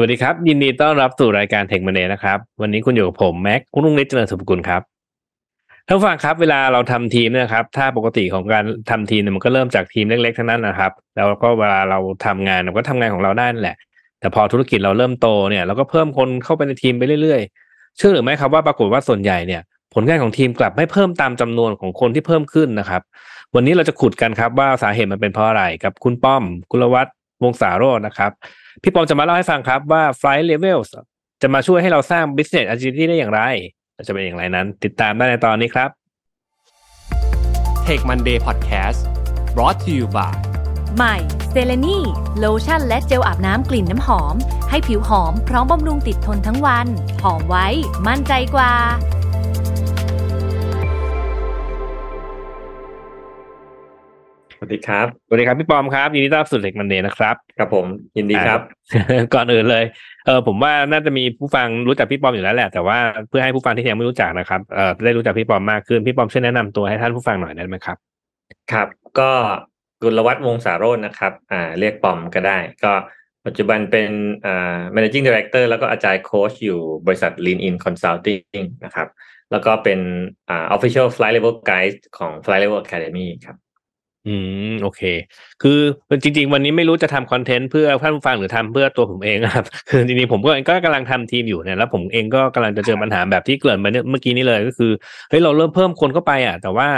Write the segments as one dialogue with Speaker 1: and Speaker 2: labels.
Speaker 1: วัสดีครับ ยินดีต้อนรับสู่รายการเทคมันเดนะครับ วันนี้คุณอยู่กับผมแม็กคุณลุงนิดเจริญสุภกุลครับท่านฟังครับ เวลาเราทำทีมเนะครับถ้าปกติของการทำทีมเนี่ยมันก็เริ่มจากทีมเล็กๆทั้งนั้นนะครับ แล้วก็เวลาเราทำงานเราก็ทำงานของเราได้นั่นแหละ แต่พอธุรกิจเราเริ่มโตเนี่ยเราก็เพิ่มคนเข้าไปในทีมไปเรื่อยๆ เชื่อหรือไม่ครับว่าปรากฏว่าส่วนใหญ่เนี่ย ผลงานของทีมกลับไม่เพิ่มตามจำนวนของคนที่เพิ่มขึ้นนะครับ วันนี้เราจะขุดกันครับว่าสาเหตุมันเป็นเพราะอะไรกับคุณป้อม กุลวัฒน์วงศาโรจนะครับ พี่ปอมจะมาเล่าให้ฟังครับว่า Flight Levels จะมาช่วยให้เราสร้าง Business Agility ได้อย่างไร จะเป็นอย่างไรนั้น ติดตามได้ในตอนนี้ครับ
Speaker 2: Take Monday Podcast brought to you by
Speaker 3: ใหม่เซเลนีโลชั่นและเจลอาบน้ำกลิ่นน้ำหอม ให้ผิวหอมพร้อมบำรุงติดทนทั้งวัน หอมไว้ มั่นใจกว่า
Speaker 4: สวัสดีครับ
Speaker 1: สวัสดีครับพี่ปอมครับยินดีต้อนรับสู่เด็กมันเดย์นะครับ
Speaker 4: ครับผมยินดีครับ
Speaker 1: ก่อนอื่นเลยเออผมว่าน่าจะมีผู้ฟังรู้จักพี่ปอมอยู่แล้วแหละ แต่ว่าเพื่อให้ผู้ฟังที่ยังไม่รู้จักนะครับเออได้รู้จักพี่ปอมมากขึ้นพี่ปอมช่วยแนะนำตัวให้ท่านผู้ฟังหน่อยได้ไหมครับ
Speaker 4: ครับ ก็กุลวัฒน์วงศาโรจน์นะครับ อ่า เรียกปอมก็ได้ ก็ปัจจุบันเป็นอ่า managing director แล้วก็อาจารย์โค้ชอยู่บริษัท Lean In Consulting นะครับ แล้วก็เป็นอ่า official flight level guide ของ flight level academy ครับ
Speaker 1: อืม โอเค คือจริง ๆ วันนี้ไม่รู้จะทำ content เพื่อท่านผู้ฟังหรือทำเพื่อตัวผมเองครับคือจริงๆผมก็ก็กำลังทำทีมอยู่เนี่ยแล้วผมเองก็กำลังจะเจอปัญหาแบบที่เกริ่นไปเมื่อกี้นี้เลยก็คือเฮ้ยเราเริ่มเพิ่มคนเข้าไปอะ แต่ว่า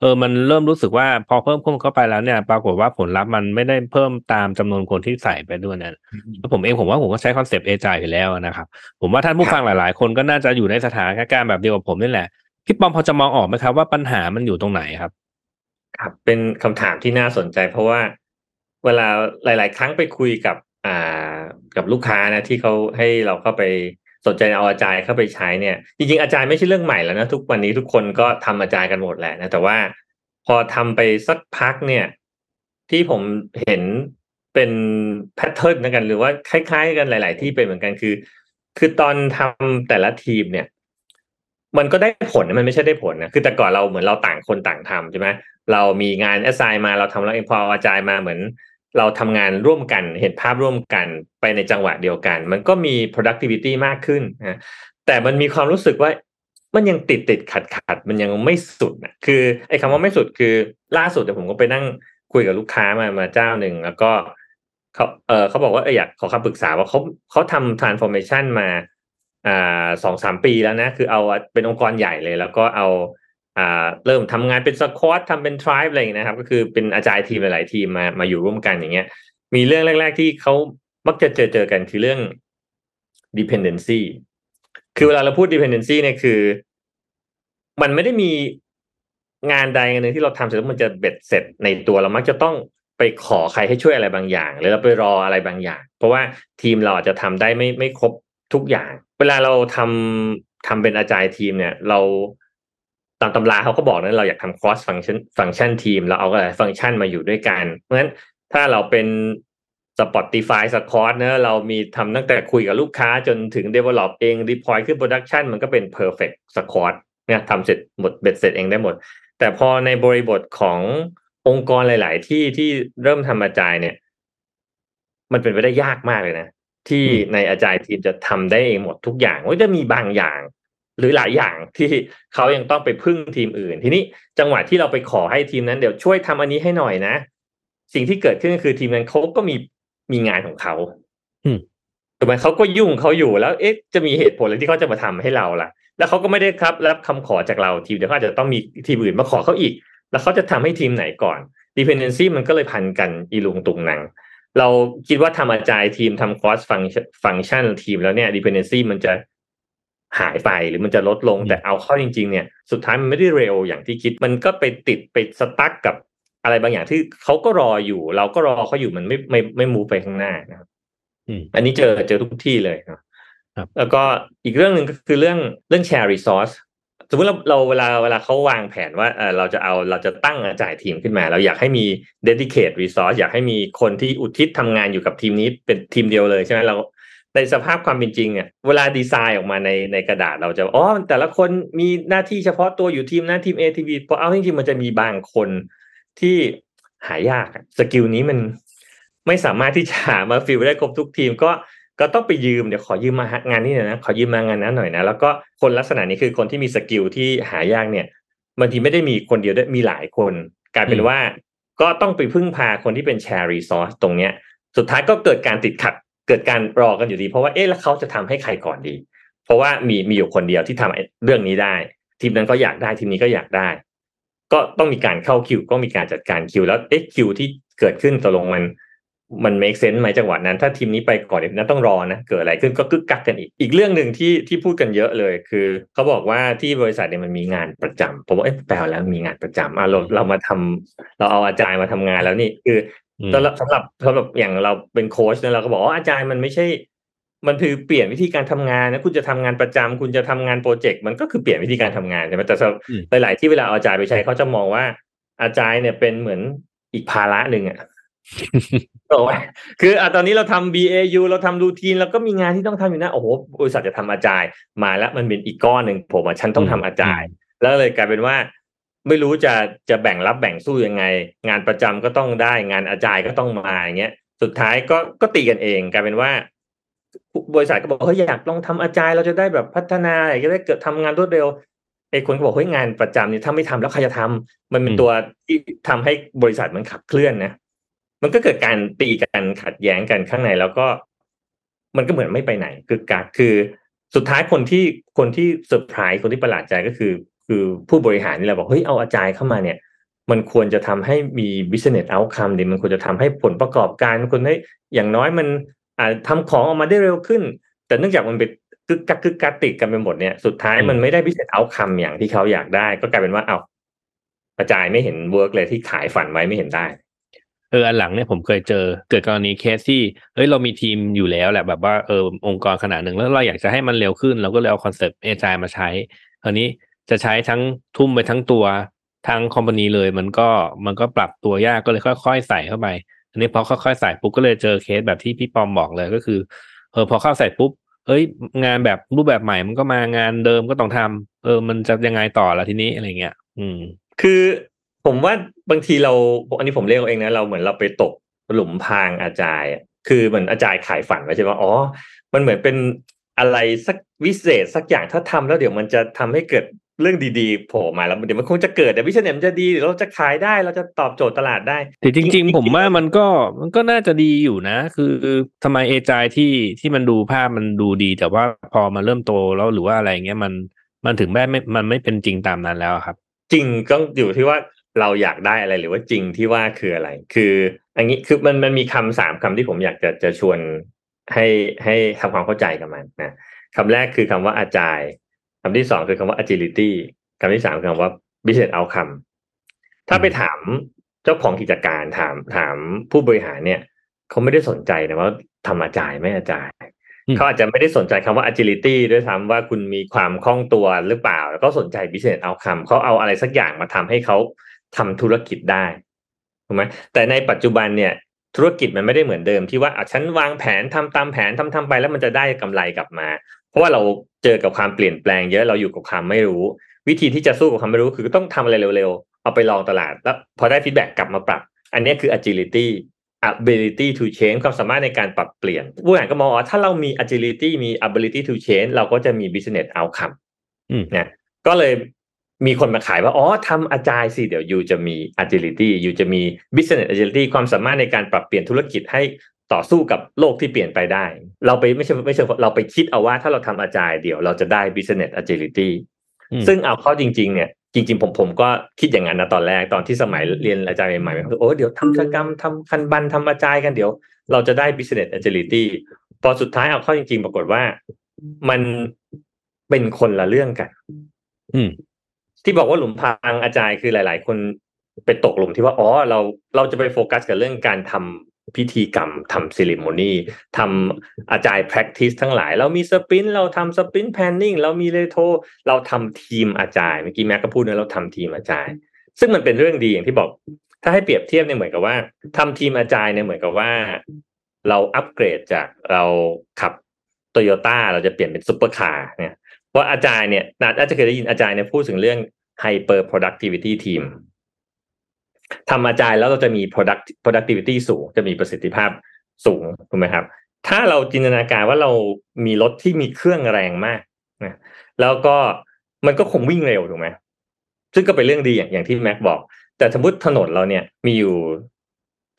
Speaker 1: เออ มันเริ่มรู้สึกว่าพอเพิ่มคนเข้าไปแล้วเนี่ย ปรากฏว่าผลลัพธ์มันไม่ได้เพิ่มตามจำนวนคนที่ใส่ไปด้วยเนี่ยแล้วผมเองผมว่าผมก็ใช้ concept agile อยู่แล้วนะครับ ผมว่าท่านผู้ฟังหลาย ๆ คนก็น่าจะอยู่ในสถานการณ์แบบเดียวกับผมนี่แหละพี่ปอมพอจะมองออกไหมครับว่าปัญหามันอยู่ตรงไหนครับ
Speaker 4: ครับเป็นคำถามที่น่าสนใจ เพราะว่าเวลาหลาย ๆ ครั้งไปคุยกับอ่ากับลูกค้านะที่เขาให้เราเข้าไปสนใจเอาอาจารย์เข้าไปใช้เนี่ยจริงๆอาจารย์ไม่ใช่เรื่องใหม่แล้วนะทุกวันนี้ทุกคนก็ทำอาจารย์กันหมดแหละนะแต่ว่าพอทำไปสักพักเนี่ย ที่ผมเห็นเป็นแพทเทิร์นนะกัน หรือว่าคล้าย ๆ กันหลาย ๆ ที่เป็นเหมือนกันคือ คือตอนทำแต่ละทีมเนี่ย มันก็ได้ผลมันไม่ใช่ได้ผลนะคือแต่ก่อนเราเหมือนเราต่างคนต่างทำใช่ไหม เรามีงานแอสไซน์มาเราทำแล้วเองพออาจายมาเหมือน เราทำงานร่วมกันเห็นภาพร่วมกันไปในจังหวะเดียวกัน มันก็มี productivity มากขึ้นนะแต่มันมีความรู้สึกว่ามันยังติดติดขัดขัดมันยังไม่สุดนะคือไอ้คำว่าไม่สุดคือล่าสุดเดี๋ยวผมก็ไปนั่งคุยกับลูกค้ามามาเจ้าหนึ่งแล้วก็เขาเออเขาบอกว่าอออยากขอคำปรึกษาว่าเขาเขาทำ transformation มาอ่าสองสามปีแล้วนะ คือเอาเป็นองค์กรใหญ่เลย แล้วก็เอา อ่าเริ่มทำงานเป็นสควอตทำเป็นทริปอะไรอย่างนี้นะครับ ก็คือเป็นอาจารย์ทีมหลายๆทีมมามาอยู่ร่วมกันอย่างเงี้ย มีเรื่องแรก ๆ ที่เขามักจะเจอเจอกันคือเรื่อง dependency คือเวลาเราพูด dependency เนี่ยคือ มันไม่ได้มีงานใดงานหนึ่งที่เราทำเสร็จแล้วมันจะเบ็ดเสร็จในตัวเรามักจะต้องไปขอใครให้ช่วยอะไรบางอย่าง หรือเราไปรออะไรบางอย่าง เพราะว่าทีมเราอาจจะทำได้ไม่ไม่ครบทุกอย่าง เวลาเราทำทำเป็นอาจารย์ทีมเนี่ย เรา ตามตำราเขาก็บอกนะเราอยากทำ cross function function team เราเอาอะไรฟังก์ชันมาอยู่ด้วยกัน เพราะฉะนั้นถ้าเราเป็น Spotify s c o r เนะเรามีทำตั้งแต่คุยกับลูกค้าจนถึง develop เอง deploy ขึ้น production มันก็เป็น perfect squad เนี่ยทำเสร็จหมดเบ็ดเสร็จเองได้หมด แต่พอในบริบทขององค์กรหลาย ๆ ที่ที่เริ่มทำอาจารย์เนี่ย มันเป็นไปได้ยากมากเลยนะ ที่ในอาจารย์ทีมจะทำได้เองหมดทุกอย่างว่าจะมีบางอย่าง หรือหลายอย่างที่เขายังต้องไปพึ่งทีมอื่น ทีนี้จังหวะที่เราไปขอให้ทีมนั้นเดี๋ยวช่วยทำอันนี้ให้หน่อยนะ สิ่งที่เกิดขึ้นก็คือทีมนั้นเขาก็มีมีงานของเขา
Speaker 1: อืม
Speaker 4: ถูกไหมเขาก็ยุ่งเขาอยู่แล้ว เอ๊ะ จะมีเหตุผลอะไรที่เขาจะมาทำให้เราล่ะ แล้วเขาก็ไม่ได้ครับรับคำขอจากเราทีมเดี๋ยวเขาอาจจะต้องมีทีมอื่นมาขอเขาอีก แล้วเขาจะทำให้ทีมไหนก่อน dependency มันก็เลยพันกันอีลุงตุงนังเราคิดว่าทำอาจารย์ทีมทำ cross function ทีมแล้วเนี่ย dependency มันจะ หายไปหรือมันจะลดลงแต่เอาเข้าจริง ๆ เนี่ย สุดท้ายมันไม่ได้เร็วอย่างที่คิด มันก็ไปติดไปสตั๊กกับอะไรบางอย่างที่เขาก็รออยู่ เราก็รอเขาอยู่มันไม่ไม่ไม่มูไปข้างหน้านะครับ
Speaker 1: อืม
Speaker 4: อันนี้เจอเจอทุกที่เลยเนอะ
Speaker 1: ครับ
Speaker 4: แล้วก็อีกเรื่องหนึ่งก็คือเรื่องเรื่องแชร์รีซอสสมมติเราเราเวลาเวลาเขาวางแผนว่าเออเราจะเอาเราจะตั้งจ่ายทีมขึ้นมา เราอยากให้มี dedicate resource อยากให้มีคนที่อุทิศทำงานอยู่กับทีมนี้เป็นทีมเดียวเลยใช่ไหมเรา ในสภาพความเป็นจริงเนี่ยเวลาดีไซน์ออกมาในในกระดาษเราจะอ๋อแต่ละคนมีหน้าที่เฉพาะตัวอยู่ทีมนั้นทีม A ทีม B เพราะเอาจริงๆมันจะมีบางคนที่หายากอะ skill นี้มันไม่สามารถที่จะหามา fill ได้ครบทุกทีมก็ก็ต้องไปยืมเดี๋ยวขอยืมมางานนี้หน่อยนะขอยืมมางานนั้นหน่อยนะแล้วก็คนลักษณะนี้คือคนที่มี skill ที่หายากเนี่ยบางทีไม่ได้มีคนเดียวด้วยมีหลายคนกลายเป็นว่า ก็ต้องไปพึ่งพาคนที่เป็น share resource ตรงเนี้ย สุดท้ายก็เกิดการติดขัด เกิดการรอกันอยู่ดี เพราะว่าเอ๊ะแล้วเขาจะทำให้ใครก่อนดี เพราะว่ามีมีอยู่คนเดียวที่ทำเรื่องนี้ได้ ทีมนั้นก็อยากได้ทีมนี้ก็อยากได้ ก็ต้องมีการเข้าคิว ก็มีการจัดการคิว แล้วเอ๊ะคิวที่เกิดขึ้นตกลงมันมัน make sense ไหมจังหวะนั้น ถ้าทีมนี้ไปก่อนเดี๋ยวนั้นต้องรอนะเกิดอะไรขึ้นก็กึกกักกันอีก อีกเรื่องหนึ่งที่ที่พูดกันเยอะเลยคือเขาบอกว่าที่บริษัทเนี่ยมันมีงานประจำผมว่าเอ๊ะแปลแล้วมีงานประจำอะเราเรามาทำเราเอาอาจารย์มาทำงานแล้วนี่คือ สำหรับสำหรับสำหรับอย่างเราเป็นโค้ชเนี่ยเราก็บอกว่าอาจารย์มันไม่ใช่ มันคือเปลี่ยนวิธีการทำงานนะคุณจะทำงานประจำคุณจะทำงานโปรเจกต์มันก็คือเปลี่ยนวิธีการทำงานใช่ไหมแต่หลาย ๆ ที่เวลาเอาอาจารย์ไปใช้เขาจะมองว่า อาจารย์เนี่ยเป็นเหมือนอีกภาระหนึ่งอะบอกว่าคืออะตอนนี้เราทำ BAU เราทำรูทีนแล้วก็มีงานที่ต้องทำอยู่นะโอ้โหบริษัทจะทำอาจารย์มาแล้วมันเป็นอีกก้อนหนึ่งผมอะฉันต้องทำอาจารย์ แล้วเลยกลายเป็นว่า ไม่รู้จะจะแบ่งรับแบ่งสู้ยังไง งานประจำก็ต้องได้ งานอาจารย์ก็ต้องมาอย่างเงี้ยสุดท้ายก็ก็ตีกันเองกลายเป็นว่าบริษัทก็บอกเฮ้ยอยากลองทำอาจารย์เราจะได้แบบพัฒนาอยากจะได้เกิดทำงานรวดเร็วไอ้คนก็บอกเฮ้ยงานประจำนี่ถ้าไม่ทำแล้วใครจะทำมันเป็นตัวที่ทำให้บริษัทมันขับเคลื่อนนะมันก็เกิดการตีกันขัดแย้งกันข้างในแล้วก็ มันก็เหมือนไม่ไปไหน คือการคือสุดท้ายคนที่คนที่เซอร์ไพรส์คนที่ประหลาดใจก็คือ คือผู้บริหารนี่แหละบอกเฮ้ยเอาอาจารย์เข้ามาเนี่ย มันควรจะทำให้มี business outcome ดิมันควรจะทำให้ผลประกอบการมันควรให้อย่างน้อยมันอาจทำของออกมาได้เร็วขึ้น แต่เนื่องจากมันเป็นกึกกักกึกกักติดกันไปหมดเนี่ยสุดท้ายมันไม่ได้ business outcome อย่างที่เขาอยากได้ ก็กลายเป็นว่าเอากระจายไม่เห็น work เลยที่ขายฝันไว้ไม่เห็นได้
Speaker 1: เอออันหลังเนี่ยผมเคยเจอเกิดกรณีเคสที่เฮ้ยเรามีทีมอยู่แล้วแหละแบบว่าเออองค์กรขนาดหนึ่งแล้วเราอยากจะให้มันเร็วขึ้น เราก็เลยเอา concept agile มาใช้คราวนี้ จะใช้ทั้งทุ่มไปทั้งตัวทั้งคอมพานีเลย มันก็มันก็ปรับตัวยากก็เลยค่อย ๆ ใส่เข้าไป อันนี้พอค่อยๆใส่ปุ๊บก็เลยเจอเคสแบบที่พี่ปอมบอกเลยก็คือเออพอเข้าใส่ปุ๊บเอ้ย งานแบบรูปแบบใหม่มันก็มางานเดิมก็ต้องทำเออ มันจะยังไงต่อละทีนี้อะไรเงี้ยอืม
Speaker 4: คือผมว่าบางทีเราอันนี้ผมเรียกเองนะเราเหมือนเราไปตกหลุมพรางอาจารย์คือเหมือนอาจารย์ขายฝันไว้ใช่ไหมอ๋อ มันเหมือนเป็นอะไรสักวิเศษสักอย่างถ้าทำแล้วเดี๋ยวมันจะทำให้เกิด เรื่องดีๆโผล่มาแล้วเดี๋ยวมันคงจะเกิดแต่วิชาเนี่ยมันจะดีเดี๋ยวเราจะขายได้เราจะตอบโจทย์ตลาดได้
Speaker 1: แต่จริง ๆ ผมว่ามันก็มันก็น่าจะดีอยู่นะ คือทำไมเอจายที่ที่มันดูภาพมันดูดี แต่ว่าพอมันเริ่มโตแล้วหรือว่าอะไรเงี้ยมันมันถึงแม้ไม่มันไม่เป็นจริงตามนั้นแล้วครับ
Speaker 4: จริงก็อยู่ที่ว่าเราอยากได้อะไรหรือว่าจริงที่ว่าคืออะไร คืออันนี้คือมันมันมีคำสามคำที่ผมอยากจะจะชวนให้ให้ทำความเข้าใจกับมันนะคำแรกคือคำว่าอาจาย คำที่สองคือคำว่า agility คำที่สามคือคำว่า business outcome ถ้าไปถามเจ้าของกิจการถามถามผู้บริหารเนี่ย เขาไม่ได้สนใจนะว่าทำอาจายไม่อาจายเขาอาจจะไม่ได้สนใจคำว่า agility ด้วยซ้ำว่าคุณมีความคล่องตัวหรือเปล่า แล้วก็สนใจ business outcome เขาเอาอะไรสักอย่างมาทำให้เขาทำธุรกิจได้ถูกไหมแต่ในปัจจุบันเนี่ยธุรกิจมันไม่ได้เหมือนเดิมที่ว่าอะฉันวางแผนทำตามแผนทำทำไปแล้วมันจะได้กำไรกลับมา เพราะว่าเราเจอกับความเปลี่ยนแปลงเยอะเราอยู่กับความไม่รู้ วิธีที่จะสู้กับความไม่รู้คือต้องทำอะไรเร็วๆ เอาไปลองตลาด แล้วพอได้ฟีดแบ็กกลับมาปรับ อันนี้คือ agility ability to change ความสามารถในการปรับเปลี่ยนผู้อ่านก็มองว่าถ้าเรามี agility มี ability to change เราก็จะมี business outcome นะก็เลยมีคนมาขายว่าอ๋อทำอาจายสิเดี๋ยวยูจะมี agility ยูจะมี business agility ความสามารถในการปรับเปลี่ยนธุรกิจให้ ต่อสู้กับโลกที่เปลี่ยนไปได้ เราไปไม่ใช่ไม่ใช่เราไปคิดเอาว่าถ้าเราทำอาจายเดี๋ยวเราจะได้ business agility ซึ่งเอาเข้าจริง ๆ เนี่ยจริง ๆ ผมผมก็คิดอย่างนั้นนะตอนแรกตอนที่สมัยเรียนอาจารย์ใหม่ๆโอ้เดี๋ยวทำกิจกรรมทำคันบันทำอาจายกันเดี๋ยว เราจะได้ business agility พอสุดท้ายเอาเข้าจริง ๆ ปรากฏว่ามันเป็นคนละเรื่องกัน
Speaker 1: อืม
Speaker 4: ที่บอกว่าหลุมพราง agile คือหลาย ๆ คนไปตกหลุมที่ว่าอ๋อเราเราจะไปโฟกัสกับเรื่องการทำ พิธีกรรมทำซิลิโมนีทำอาจารย์ practice ทั้งหลาย เรามี sprint เราทำ sprint planning เรามีเลโทเราทำทีม agile เมื่อกี้แม็กก็พูดนะเราทำทีม agile ซึ่งมันเป็นเรื่องดีอย่างที่บอก ถ้าให้เปรียบเทียบเนี่ยเหมือนกับว่าทำทีม agile เนี่ยเหมือนกับว่า เราอัปเกรดจากเราขับโตโยต้าเราจะเปลี่ยนเป็นซุปเปอร์คาร์เนี่ยว่าะ agile เนี่ยน่าจะเคยได้ยิน agile เนี่ยพูดถึงเรื่อง hyper productivity team ทำ agile แล้วเราจะมี product productivity สูงจะมีประสิทธิภาพสูงถูกไหมครับ ถ้าเราจินตนาการว่าเรามีรถที่มีเครื่องแรงมากนะแล้วก็มันก็คงวิ่งเร็วถูกไหมซึ่งก็เป็นเรื่องดีอย่างอย่างที่แม็กบอก แต่สมมติถนนเราเนี่ยมีอยู่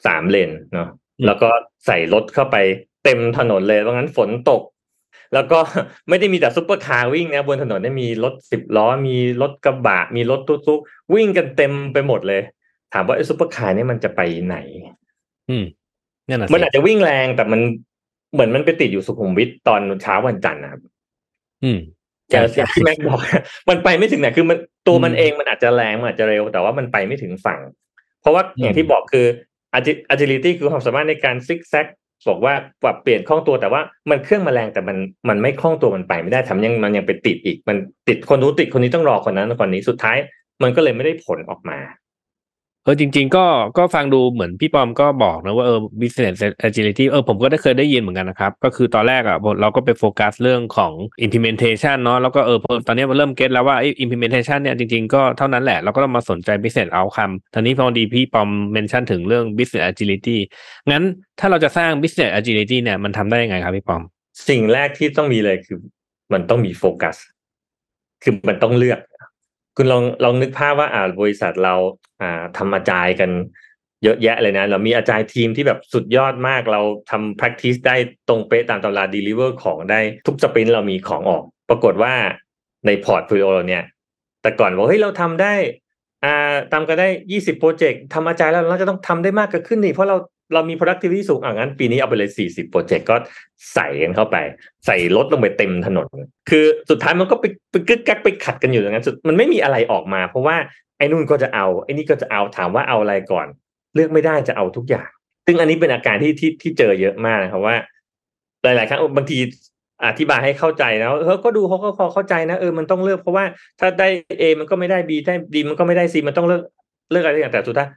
Speaker 4: สามเลนเนาะแล้วก็ใส่รถเข้าไปเต็มถนนเลยเพราะงั้นฝนตก แล้วก็ไม่ได้มีแต่ซุปเปอร์คาร์วิ่งนะบนถนนเนี่ยมีรถสิบล้อ มีรถกระบะ มีรถตุ๊กๆวิ่งกันเต็มไปหมดเลย ถามว่าไอ้ซุปเปอร์คาร์เนี่ยมันจะไปไหน
Speaker 1: อืมนั่นน่ะ
Speaker 4: มัน
Speaker 1: สิ
Speaker 4: อาจจะวิ่งแรงแต่มันเหมือนมันไปติดอยู่สุขุมวิทตอนเช้าวันจันทร์นะครับ
Speaker 1: อืม
Speaker 4: อย่าง
Speaker 1: ใช่
Speaker 4: อย่างที่แม็กบอกมันไปไม่ถึงไหนคือมันตัวมัน
Speaker 1: อืม
Speaker 4: เองมันอาจจะแรงมันอาจจะเร็ว แต่ว่ามันไปไม่ถึงฝั่ง เพราะว่า
Speaker 1: อืม
Speaker 4: อย่างที่บอกคือ agi- agility คือความสามารถในการซิกแซกบอกว่าปรับเปลี่ยนคล่องตัวแต่ว่ามันเครื่องมาแรงแต่มันมันไม่คล่องตัวมันไปไม่ได้ทำยังมันยังไปติดอีก มันติดคนนู้นติดคนนี้ต้องรอคนนั้นคนนี้สุดท้าย มันก็เลยไม่ได้ผลออกมา
Speaker 1: เออจริง ๆ ก็ก็ฟังดูเหมือนพี่ปอมก็บอกนะว่าเออ business agility เออผมก็ได้เคยได้ยินเหมือนกันนะครับ ก็คือตอนแรกอะเราก็ไปโฟกัสเรื่องของ implementation เนาะแล้วก็เออตอนนี้มันเริ่มเก็ตแล้วว่าไอ้ implementation เนี่ยจริง ๆ ก็เท่านั้นแหละ เราก็ต้องมาสนใจ business outcome ตอนนี้พอดีพี่ปอมเมนชั่นถึงเรื่อง business agility งั้นถ้าเราจะสร้าง business agility เนี่ยมันทำได้ยังไงครับพี่ปอม
Speaker 4: สิ่งแรกที่ต้องมีเลยคือ มันต้องมีโฟกัสคือมันต้องเลือก คุณลองลองนึกภาพว่าอ่าบริษัทเราอ่าทำ agile กันเยอะแยะเลยนะ เรามี agile team ที่แบบสุดยอดมากเราทำ practice ได้ตรงเป๊ะตามตำรา deliver ของได้ทุก sprint เรามีของออก ปรากฏว่าในพอร์ต o l เราเนี่ย แต่ก่อนบอกเฮ้ยเราทำได้อ่าทำกันได้ยี่สิบโปรเจกต์ทำ agile แล้วเราจะต้องทำได้มากขึ้นนี่เพราะเรา เรามี productivity สูงอะงั้นปีนี้เอาไปเลยสี่สิบโปรเจกต์ก็ใส่กันเข้าไป ใส่รถลงไปเต็มถนน คือสุดท้ายมันก็ไปไปกึกกักไปขัดกันอยู่อย่างนั้นสุดมันไม่มีอะไรออกมา เพราะว่าไอ้นู่นก็จะเอาไอ้นี่ก็จะเอาถามว่าเอาอะไรก่อน เลือกไม่ได้จะเอาทุกอย่าง ซึ่งอันนี้เป็นอาการที่ที่ที่เจอเยอะมากนะครับว่า หลาย ๆ ครั้งบางทีอธิบายให้เข้าใจนะเออก็ดูเขาก็พอเข้าใจนะเออมันต้องเลือกเพราะว่าถ้าได้ A มันก็ไม่ได้ B ได้ D มันก็ไม่ได้ C มันต้องเลือกเลือกอะไรอย่างแต่สุดท้าย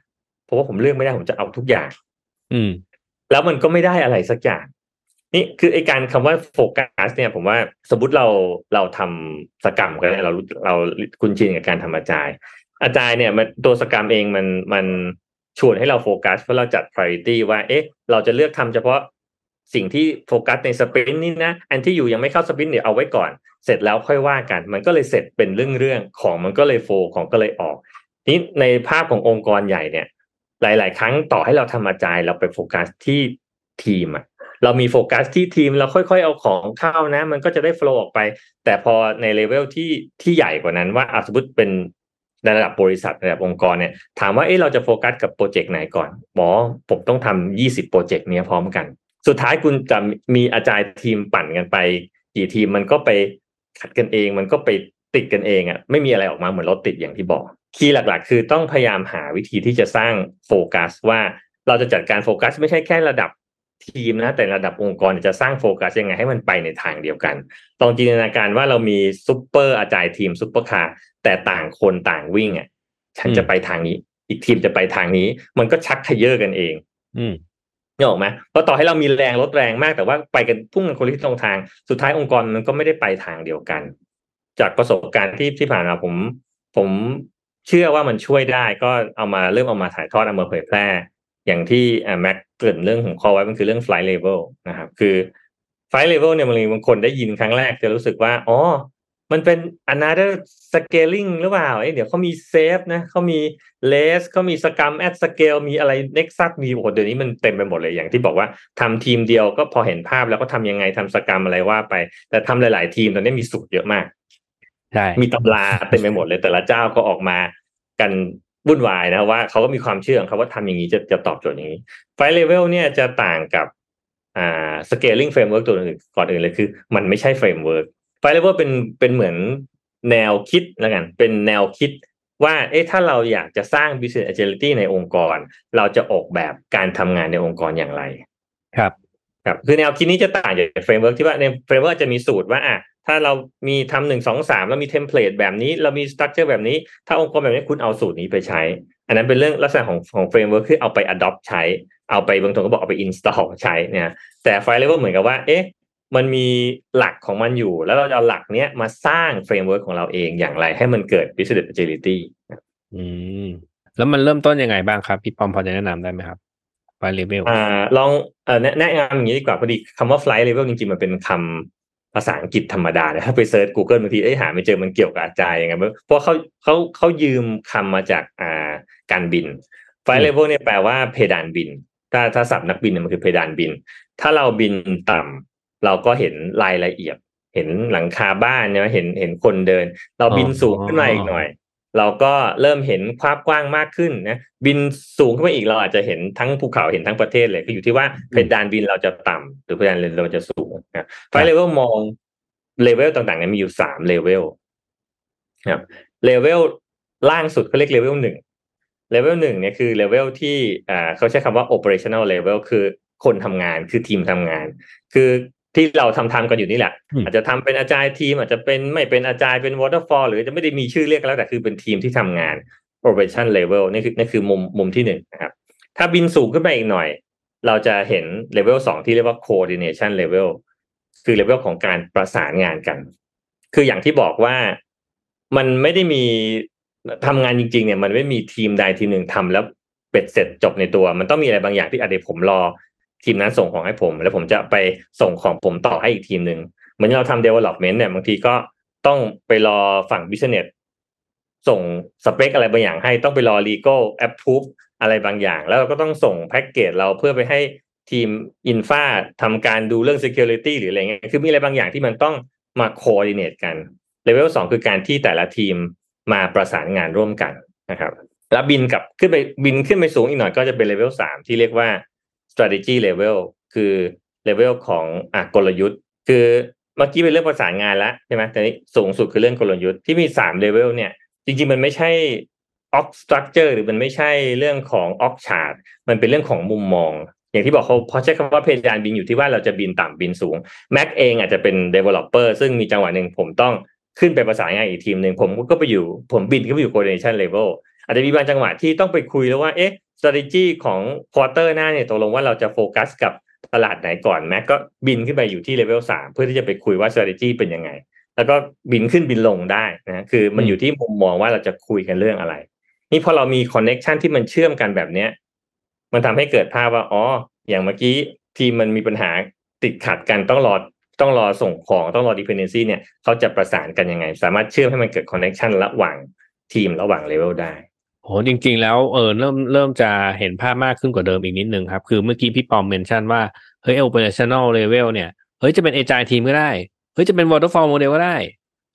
Speaker 4: ผมว่าผมเลือกไม่ได้ผมจะเอาทุกอย่าง
Speaker 1: อืม
Speaker 4: แล้วมันก็ไม่ได้อะไรสักอย่าง นี่คือไอการคำว่าโฟกัส เนี่ย ผมว่าสมมติเราเราทำ scrum กันเราเราคุ้นชินกับการทำ agile agile เนี่ยมันตัว scrum เองมันมันชวนให้เราโฟกัสเพราะเราจัด priority ว่า เอ๊ะ เราจะเลือกทำเฉพาะสิ่งที่โฟกัสใน sprint นี่นะ อันที่อยู่ยังไม่เข้า sprint เดี๋ยวเอาไว้ก่อน เสร็จแล้วค่อยว่ากัน มันก็เลยเสร็จเป็นเรื่องเรื่องๆของมันก็เลย flow ของก็เลยออก นี่ในภาพขององค์กรใหญ่เนี่ย หลาย ๆ ครั้งต่อให้เราทำ agile เราไปโฟกัสที่ทีมอะเรามีโฟกัสที่ทีมเราค่อย ๆ เอาของเข้านะ มันก็จะได้ flow ออกไป แต่พอในเลเวลที่ที่ใหญ่กว่านั้นว่าอสมมติเป็นระดับบริษัทระดับองค์กรเนี่ยถามว่าเอ๊ะเราจะโฟกัสกับโปรเจกต์ไหนก่อนบอกผมต้องทำยี่สิบโปรเจกต์เนี้ยพร้อมกัน สุดท้ายคุณจะมี agile team ปั่นกันไป กี่ทีมมันก็ไปขัดกันเอง มันก็ไป ติดกันเองอะไม่มีอะไรออกมาเหมือนรถติดอย่างที่บอก key หลักๆ คือต้องพยายามหาวิธีที่จะสร้างโฟกัสว่าเราจะจัดการโฟกัสไม่ใช่แค่ระดับทีมนะแต่ระดับองค์กรจะสร้างโฟกัสยังไงให้มันไปในทางเดียวกันลองจินตนาการว่าเรามี super agile team ซูเปอร์คาร์แต่ต่างคนต่างวิ่งอะฉันจะไปทางนี้ อีกทีมจะไปทางนี้ มันก็ชักเย่อกันเอง
Speaker 1: อืม
Speaker 4: นึกออกไหมเพราะต่อให้เรามีแรงรถแรงมากแต่ว่าไปกันพุ่งกันคนละทิศตรงทาง สุดท้ายองค์กรมันก็ไม่ได้ไปทางเดียวกัน จากประสบการณ์ที่ที่ผ่านมาผม ผมเชื่อว่ามันช่วยได้ก็เอามาเริ่มเอามาถ่ายทอดเอามาเผยแพร่ อย่างที่แม็กเกรินเรื่องของคอไว้มันคือเรื่อง flight level นะครับ คือ flight level เนี่ยบางทีบางคนได้ยินครั้งแรกจะรู้สึกว่า อ๋อ มันเป็น another scaling หรือเปล่า เอ้เดี๋ยวเขามี save นะเขามี less เขามี scrum at scale มีอะไร nexus มีโอ้เดี๋ยวนี้มันเต็มไปหมดเลยอย่างที่บอกว่าทำทีมเดียวก็พอเห็นภาพแล้วก็ทำยังไงทำสกรรมอะไรว่าไป แต่ทำหลาย ๆ ทีมตอนนี้มีสูตรเยอะมาก มีตำราเต็มไปหมดเลย แต่ละเจ้าก็ออกมากันวุ่นวายนะว่าเขาก็มีความเชื่อของเขาว่าทำอย่างนี้จะจะตอบโจทย์อย่างนี้ไฟเลเวลเนี่ยจะต่างกับอ่า scaling framework ตัวอื่นก่อนอื่นเลยคือ มันไม่ใช่ framework ไฟเลเวลเป็นเป็นเหมือนแนวคิดแล้วกัน เป็นแนวคิดว่าเอ๊ะถ้าเราอยากจะสร้าง business agility ในองค์กร เราจะออกแบบการทำงานในองค์กรอย่างไร
Speaker 1: ครับ
Speaker 4: ครับ คือแนวคิดนี้จะต่างจาก framework ที่ว่าใน framework จะมีสูตรว่าอะ ถ้าเรามีทำหนึ่งสองสามเรามี template แบบนี้ เรามี structure แบบนี้ ถ้าองค์กรแบบนี้คุณเอาสูตรนี้ไปใช้ อันนั้นเป็นเรื่องลักษณะของของ framework คือเอาไป adopt ใช้ เอาไปบางคนก็บอกเอาไป install ใช้เนี่ยแต่ไฟเลเวลเหมือนกับว่าเอ๊ะมันมีหลักของมันอยู่ แล้วเราจะเอาหลักเนี้ยมาสร้าง framework ของเราเองอย่างไรให้มันเกิด business agility
Speaker 1: อืมแล้วมันเริ่มต้นยังไงบ้างครับ พี่ปอมพอจะแนะนำได้ไหมครับไฟเลเวล
Speaker 4: อ่าลองเอ่อแนะแนะนำอย่างนี้ดีกว่าพอดีคำว่า flight level จริงๆมันเป็นคำ ภาษาอังกฤษธรรมดานะถ้าไปเซิร์ช Google บางทีเอ้ยหาไม่เจอมันเกี่ยวกับอาจารย์ยังไงเพราะเขาเขาเขายืมคำมาจากอ่าการบิน flight level เนี่ยแปลว่าเพดานบิน ถ้าถ้าศัพท์นักบินเนี่ยมันคือเพดานบิน ถ้าเราบินต่ำเราก็เห็นรายละเอียด เห็นหลังคาบ้านเนี่ยเห็นเห็นคนเดิน เราบินสูงขึ้นมาอีกหน่อย เราก็เริ่มเห็นภาพกว้างมากขึ้นนะบินสูงขึ้นมาอีกเราอาจจะเห็นทั้งภูเขาเห็นทั้งประเทศเลยก็อยู่ที่ว่าเพดานบินเราจะต่ำหรือเพดานเราจะสูงนะไฟเลเวลมองเลเวลต่างๆเนี่ยมีอยู่สามเลเวลครับเลเวลล่างสุดเขาเรียกเลเวลหนึ่งเลเวลหนึ่งเนี่ยคือเลเวลที่อ่าเขาใช้คำว่า operational level คือคนทำงานคือทีมทำงาน คือ ที่เราทำทำกันอยู่นี่แหละ
Speaker 1: อืม
Speaker 4: อาจจะทำเป็น agile team อาจจะเป็นไม่เป็น agile เป็น waterfall หรือจะไม่ได้มีชื่อเรียกก็แล้วแต่คือเป็นทีมที่ทำงาน operation level นี่คือนี่คือมุมมุมที่หนึ่งนะครับ ถ้าบินสูงขึ้นไปอีกหน่อย เราจะเห็นเลเวลสองที่เรียกว่า coordination level คือเลเวลของการประสานงานกัน คืออย่างที่บอกว่ามันไม่ได้มีทำงานจริงๆเนี่ยมันไม่มีทีมใดทีมหนึ่งทำแล้วเบ็ดเสร็จจบในตัว มันต้องมีอะไรบางอย่างที่อาจจะผมรอ ทีมนั้นส่งของให้ผม แล้วผมจะไปส่งของผมต่อให้อีกทีมหนึ่งเหมือนเราทำ development เนี่ยบางทีก็ต้องไปรอฝั่ง business ส่งสเปคอะไรบางอย่างให้ต้องไปรอ legal approve อะไรบางอย่าง แล้วเราก็ต้องส่งแพ็กเกจเราเพื่อไปให้ทีมอินฟาทำการดูเรื่อง security หรืออะไรเงี้ยคือมีอะไรบางอย่างที่มันต้องมา coordinate กันเลเวลสองคือการที่แต่ละทีมมาประสานงานร่วมกันนะครับ แล้วบินกับขึ้นไปบินขึ้นไปสูงอีกหน่อยก็จะเป็นเลเวลสามที่เรียกว่า strategy level คือเลเวลของอะกลยุทธ์ คือเมื่อกี้เป็นเรื่องประสานงานแล้วใช่ไหมแต่นี้สูงสุดคือเรื่องกลยุทธ์ที่มีสามเลเวลเนี่ย จริง ๆ มันไม่ใช่ org structure หรือมันไม่ใช่เรื่องของ org chart มันเป็นเรื่องของมุมมอง อย่างที่บอกเขาเพราะใช้คำว่าเพดานบินอยู่ที่ว่าเราจะบินต่ำบินสูง Mac เองอาจจะเป็น developer ซึ่งมีจังหวะหนึ่งผมต้องขึ้นไปประสานงานอีกทีมหนึ่งผมก็ไปอยู่ผมบินก็ไปอยู่ coordination level อาจจะมีบางจังหวะที่ต้องไปคุยแล้วว่าเอ๊ะ strategy ของ quarter หน้าเนี่ยตกลงว่าเราจะโฟกัสกับตลาดไหนก่อน Mac ก็บินขึ้นไปอยู่ที่ level สามเพื่อที่จะไปคุยว่า strategy เป็นยังไง แล้วก็บินขึ้นบินลงได้นะคือมันอยู่ที่มุมมองว่าเราจะคุยกันเรื่องอะไร นี่พอเรามี connection ที่มันเชื่อมกันแบบเนี้ยมันทำให้เกิดภาพว่าอ๋ออย่างเมื่อกี้ทีมมันมีปัญหาติดขัดกันต้องรอต้องรอส่งของต้องรอ dependency เนี่ยเขาจะประสานกันยังไง สามารถเชื่อมให้มันเกิด connection ระหว่างทีมระหว่างเลเวลได้
Speaker 1: โหจริง ๆ แล้วเออเริ่มเริ่มจะเห็นภาพมากขึ้นกว่าเดิมอีกนิดนึงครับ คือเมื่อกี้พี่ปอม mention ว่า เฮ้ย operational level เนี่ย เฮ้ย จะเป็น agile team ก็ได้ เฮ้ย จะเป็น waterfall model ก็ได้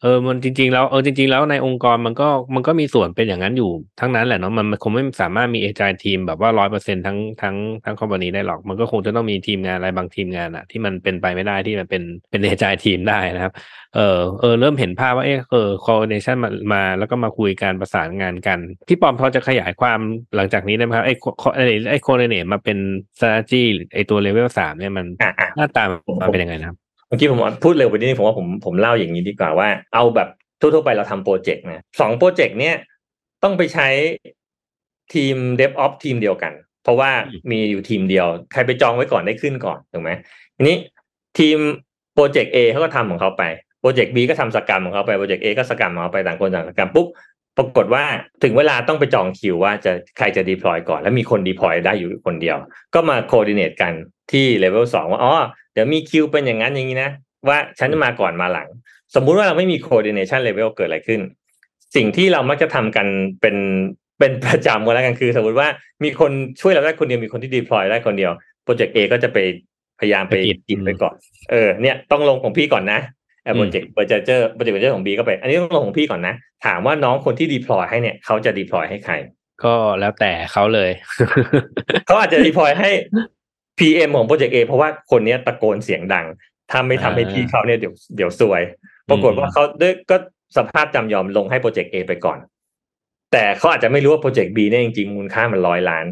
Speaker 1: เออมันจริง ๆ แล้วเออจริง ๆ แล้วในองค์กรมันก็มันก็มีส่วนเป็นอย่างนั้นอยู่ทั้งนั้นแหละเนาะมันมันคงไม่สามารถมี agile team แบบว่าร้อยเปอร์เซ็นต์ทั้งทั้งทั้งคอมพานีได้หรอก มันก็คงจะต้องมีทีมงานอะไรบางทีมงานอะที่มันเป็นไปไม่ได้ที่มันเป็นเป็น agile team ได้นะครับ เออเออเริ่มเห็นภาพว่าเออเออ coordination มามา แล้วก็มาคุยการประสานงานกัน พี่ปอมพอจะขยายความหลังจากนี้ได้ไหมครับไอ้ co- ไอ้ไอ้ coordinate มาเป็น strategy ไอ้ตัว level สามเนี่ยมัน
Speaker 4: อะอะ
Speaker 1: หน้าตามันเป็นยังไงนะครับ
Speaker 4: เมื่อกี้ผมพูดเร็วไปนิดนึงผมว่าผมผมเล่าอย่างนี้ดีกว่าว่า เอาแบบทั่วๆไปเราทำโปรเจกต์นะสองโปรเจกต์เนี้ยต้องไปใช้ทีม DevOps ทีมเดียวกัน เพราะว่า
Speaker 1: อืม
Speaker 4: มีอยู่ทีมเดียว ใครไปจองไว้ก่อนได้ขึ้นก่อนถูกไหมทีนี้ทีมโปรเจกต์ A เขาก็ทำของเขาไปโปรเจกต์ B ก็ทำสกรรมของเขาไปโปรเจกต์ A ก็สกรรมของเขาไปต่างคนต่างสกรรมปุ๊บปรากฏว่าถึงเวลาต้องไปจองคิวว่าจะใครจะ deploy ก่อน แล้วมีคน deploy ได้อยู่คนเดียว ก็มา coordinate กันที่ level สองว่าอ๋อ เดี๋ยวมีคิวเป็นอย่างนั้นอย่างนี้นะว่าฉันจะมาก่อนมาหลัง สมมุติว่าเราไม่มี coordination level เกิดอะไรขึ้น สิ่งที่เรามักจะทำกันเป็นเป็นประจำกันแล้วกันคือ สมมติว่ามีคนช่วยเราได้คนเดียวมีคนที่ deploy ได้คนเดียวโปรเจกต์ A ก็จะไปพยายามไป
Speaker 1: ไปกิน
Speaker 4: กิน
Speaker 1: อืม
Speaker 4: ไปก่อน เออเนี่ยต้องลงของพี่ก่อนนะเออ
Speaker 1: อืม
Speaker 4: โปรเจกต์โปรเจกต์เจอโปรเจกต์เจอของ B ก็ไป อันนี้ต้องลงของพี่ก่อนนะ ถามว่าน้องคนที่ deploy ให้เนี่ยเขาจะ deploy ให้ใคร
Speaker 1: ก็แล้วแต่เขาเลย
Speaker 4: เขาอาจจะ deploy ให้ PM ของโปรเจกต์ A เพราะว่าคนเนี้ยตะโกนเสียงดังถ้าไม่ทำให้
Speaker 1: อ่า
Speaker 4: พี่เขาเนี่ยเดี๋ยวเดี๋ยวซวย ปรากฏว่าเขาด้วยก็สภาพจำยอมลงให้โปรเจกต์ A ไปก่อน แต่เขาอาจจะไม่รู้ว่าโปรเจกต์ B เนี่ยจริงๆมูลค่ามันร้อยล้าน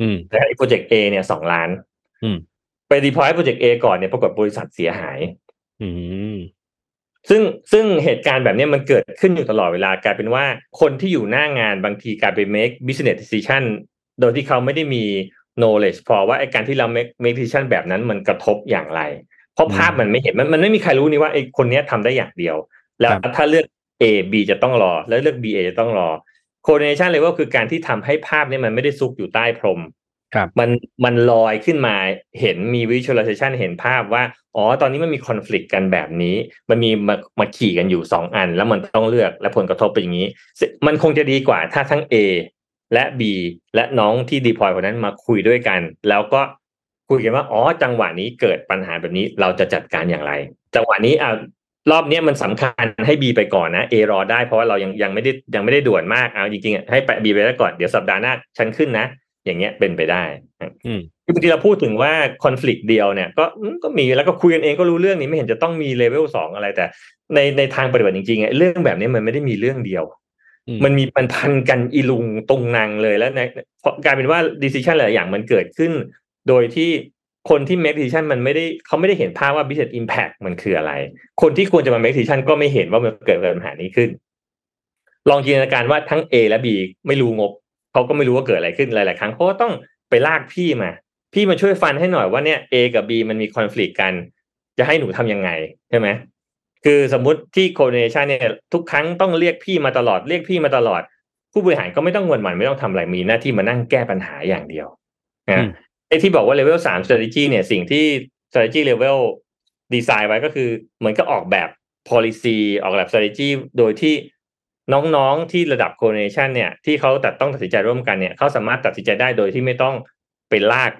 Speaker 1: อืม
Speaker 4: แต่ไอ้โปรเจกต์ A เนี่ยสองล้าน
Speaker 1: อืม
Speaker 4: ไป deploy โปรเจกต์ A ก่อนเนี่ยปรากฏบริษัทเสียหาย
Speaker 1: อืม
Speaker 4: ซึ่งซึ่งเหตุการณ์แบบเนี้ยมันเกิดขึ้นอยู่ตลอดเวลากลายเป็นว่าคนที่อยู่หน้างานบางทีกลายไป make business decision โดยที่เขาไม่ได้มี knowledge พอว่าไอ้การที่เรา make make decision แบบนั้นมันกระทบอย่างไร เพราะภาพมันไม่เห็นมันมันไม่มีใครรู้นี่ว่าไอ้คนเนี้ยทำได้อย่างเดียว แล้ว
Speaker 1: ครับ
Speaker 4: ถ้าเลือก A B จะต้องรอ แล้วเลือก B A จะต้องรอ coordination level คือการที่ทำให้ภาพเนี้มันไม่ได้ซุกอยู่ใต้พรม
Speaker 1: ครับ
Speaker 4: มันมันลอยขึ้นมาเห็นมี visualization เห็นภาพว่า อ๋อ ตอนนี้มันมี conflict กันแบบนี้ มันมีมามาขี่กันอยู่สองอัน แล้วมันต้องเลือกและผลกระทบเป็นอย่างนี้ มันคงจะดีกว่าถ้าทั้ง A และ B และน้องที่ deploy คนนั้นมาคุยด้วยกัน แล้วก็คุยกันว่าอ๋อจังหวะนี้เกิดปัญหาแบบนี้เราจะจัดการอย่างไร จังหวะนี้อ่ารอบนี้มันสำคัญให้ B ไปก่อนนะ A รอได้เพราะว่าเรายังยังไม่ได้ยังไม่ได้ด่วนมากเอาจริงๆให้ไป B ไปแล้วก่อนเดี๋ยวสัปดาห์หน้าฉันขึ้นนะ อย่างเงี้ยเป็นไปได้
Speaker 1: อืม
Speaker 4: คือบางทีเราพูดถึงว่าคอน FLICT เดียวเนี่ยก็อืมก็มีแล้วก็คุยกันเองก็รู้เรื่องนี้ไม่เห็นจะต้องมีเลเวลสองอะไรแต่ในในทางปฏิบัติจริงๆอะเรื่องแบบนี้มันไม่ได้มีเรื่องเดียว
Speaker 1: อื มั
Speaker 4: นมีมันพันกันอีลุงตรงนางเลยแล้วในเพราะกลายเป็นว่า decision หลายอย่างมันเกิดขึ้น โดยที่คนที่ make decision มันไม่ได้เขาไม่ได้เห็นภาพว่า business impact มันคืออะไร คนที่ควรจะมา make decision ก็ไม่เห็นว่ามันเกิดปัญหานี้ขึ้น ลองจินตนาการว่าทั้ง A และ B ไม่รู้งบเขาก็ไม่รู้ว่าเกิดอะไรขึ้นหลาย ๆ ครั้งเขาก็ต้องไปลากพี่มา พี่มาช่วยฟันให้หน่อยว่าเนี่ย A กับ B มันมี conflict กัน จะให้หนูทำยังไงใช่ไหม คือสมมุติที่ coordination เนี่ยทุกครั้งต้องเรียกพี่มาตลอดเรียกพี่มาตลอด ผู้บริหารก็ไม่ต้องวนหมันไม่ต้องทำอะไรมีหน้าที่มานั่งแก้ปัญหาอย่างเดียว
Speaker 1: อื
Speaker 4: นะ
Speaker 1: ม
Speaker 4: ไอ้ที่บอกว่า level สาม strategy เนี่ยสิ่งที่ strategy level ดีไซน์ไว้ก็คือเหมือนก็ออกแบบ policy ออกแบบ strategy โดยที่น้องๆที่ระดับ coordination เนี่ยที่เขาตัดต้องตัดสินใจร่วมกันเนี่ยเขาสามารถตัดสินใจได้โดยที่ไม่ต้องไปลาก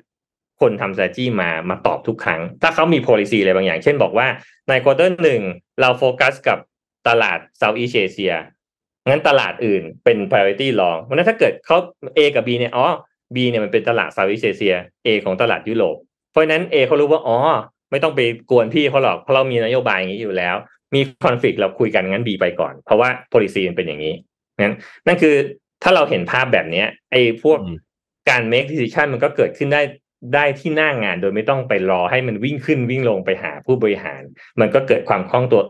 Speaker 4: คนทำ strategy มามาตอบทุกครั้ง ถ้าเขามี policy อะไรบางอย่าง เช่นบอกว่าใน quarter หนึ่งเราโฟกัสกับตลาด Southeast Asia งั้นตลาดอื่นเป็น priority รองเพราะฉะนั้นถ้าเกิดเขา A กับ B เนี่ยอ๋อ B เนี่ยมันเป็นตลาด Southeast Asia A ของตลาดยุโรปเพราะฉะนั้น A เขารู้ว่าอ๋อไม่ต้องไปกวนพี่เขาหรอกเพราะเรามีนโยบายอย่างนี้อยู่แล้ว มีคอนฟ lict เราคุยกันงั้น B ไปก่อน เพราะว่า policy มันเป็นอย่างนี้นั้นนั่นคือถ้าเราเห็นภาพแบบเนี้ยไอ้พวก
Speaker 1: อืม
Speaker 4: การ make decision มันก็เกิดขึ้นได้ ได้ที่หน้างงานโดยไม่ต้องไปรอให้มันวิ่งขึ้นวิ่งลงไปหาผู้บริหาร มันก็เกิดความคล่องตัว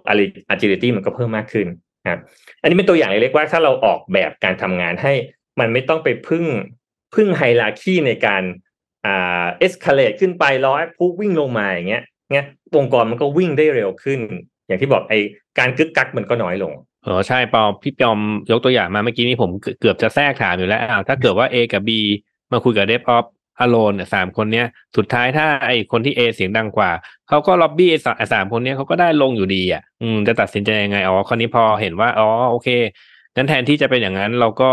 Speaker 4: agility มันก็เพิ่มมากขึ้นนะครับอันนี้เป็นตัวอย่างเล็กๆว่าถ้าเราออกแบบการทำงานให้มันไม่ต้องไปพึ่งพึ่งไฮราคีในการอ่า escalate ขึ้นไปรอผู้วิ่งลงมาอย่างเงี้ยเงี้ยองค์กรมันก็วิ่งได้เร็วขึ้น อย่างที่บอกไอ้การกึกกักมันก็น้อยลง
Speaker 1: เออใช่ปอพี่ปอมยกตัวอย่างมาเมื่อกี้นี้ผมเกือบจะแทรกถามอยู่แล้วถ้าเกิดว่า A กับ B มาคุยกับ d e v o p alone เนี่ยสามคนเนี้ยสุดท้ายถ้าไอคนที่ A เสียงดังกว่าเขาก็ล็อบบี้ไอสามคนเนี้ยเขาก็ได้ลงอยู่ดีอะ อืมจะตัดสินใจยังไงอ๋อคราวนี้พอเห็นว่าอ๋อโอเคงั้นแทนที่จะเป็นอย่างนั้นเราก็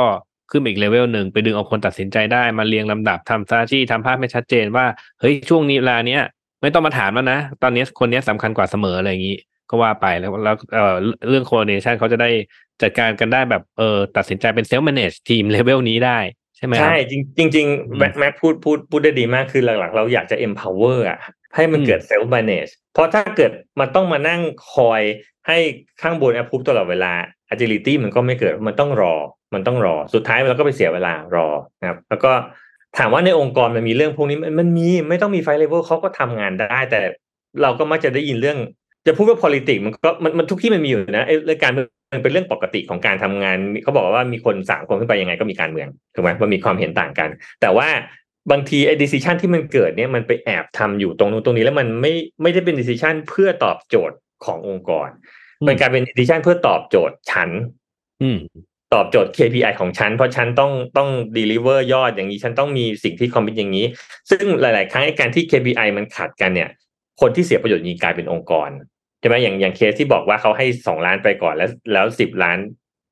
Speaker 1: ขึ้นอีกเลเวลหนึ่งไปดึงเอาคนตัดสินใจได้มาเรียงลำดับทำซาจี้ทำภาพให้ชัดเจนว่าเฮ้ยช่วงนี้เวลาเนี้ยไม่ต้องมาถามแล้วนะ ตอนนี้คนนี้ยสำคัญกว่าเสมออะไรอย่างนี้ก็ว่าไปแล้วแล้วเอ่อเรื่อง coordination เขาจะได้จัดการกันได้แบบเออตัดสินใจเป็น self manage ทีมเลเวลนี้ได้ ใช่ไหมครับ
Speaker 4: ใช่จริงจริง
Speaker 1: อืม
Speaker 4: ๆแม็กแม็กพูดพูดพูดได้ดีมากคือหลักๆ เราอยากจะ empower อะให้มัน
Speaker 1: อืม
Speaker 4: เกิด self manage เพราะถ้าเกิดมันต้องมานั่งคอยให้ข้างบน approve ตลอดเวลา agility มันก็ไม่เกิดมันต้องรอ มันต้องรอสุดท้ายเราก็ไปเสียเวลารอนะครับ แล้วก็ถามว่าในองค์กรมันมีเรื่องพวกนี้มันมันมีไม่ต้องมีไฟเลเวลเขาก็ทำงานได้ แต่เราก็มักจะได้ยินเรื่อง จะพูดว่า politics มันก็มันมันทุกที่มันมีอยู่นะไอ้เรื่องการเมือง มันเป็นเรื่องปกติของการทำงานเขาบอกว่ามีคนสามคนขึ้นไปยังไงก็มีการเมืองถูกไหมมันมีความเห็นต่างกัน แต่ว่าบางทีไอ้ decision ที่มันเกิดเนี่ยมันไปแอบทำอยู่ตรงนู้นตรงนี้แล้วมันไม่ไม่ได้เป็น decision เพื่อตอบโจทย์ขององค์กร มันกลายเป็น decision เพื่อตอบโจทย์ฉัน
Speaker 1: อืม
Speaker 4: ตอบโจทย์ KPI ของฉัน เพราะฉันต้องต้อง deliver ยอดอย่างนี้ ฉันต้องมีสิ่งที่คอมมิตอย่างนี้ ซึ่งหลาย ๆ ครั้งไอ้การที่ KPI มันขัดกันเนี่ย คนที่เสียประโยชน์นี้กลายเป็นองค์กรใช่ไหมอย่างอย่างเคสที่บอกว่าเขาให้สองล้านไปก่อนแล้ว แล้วสิบล้าน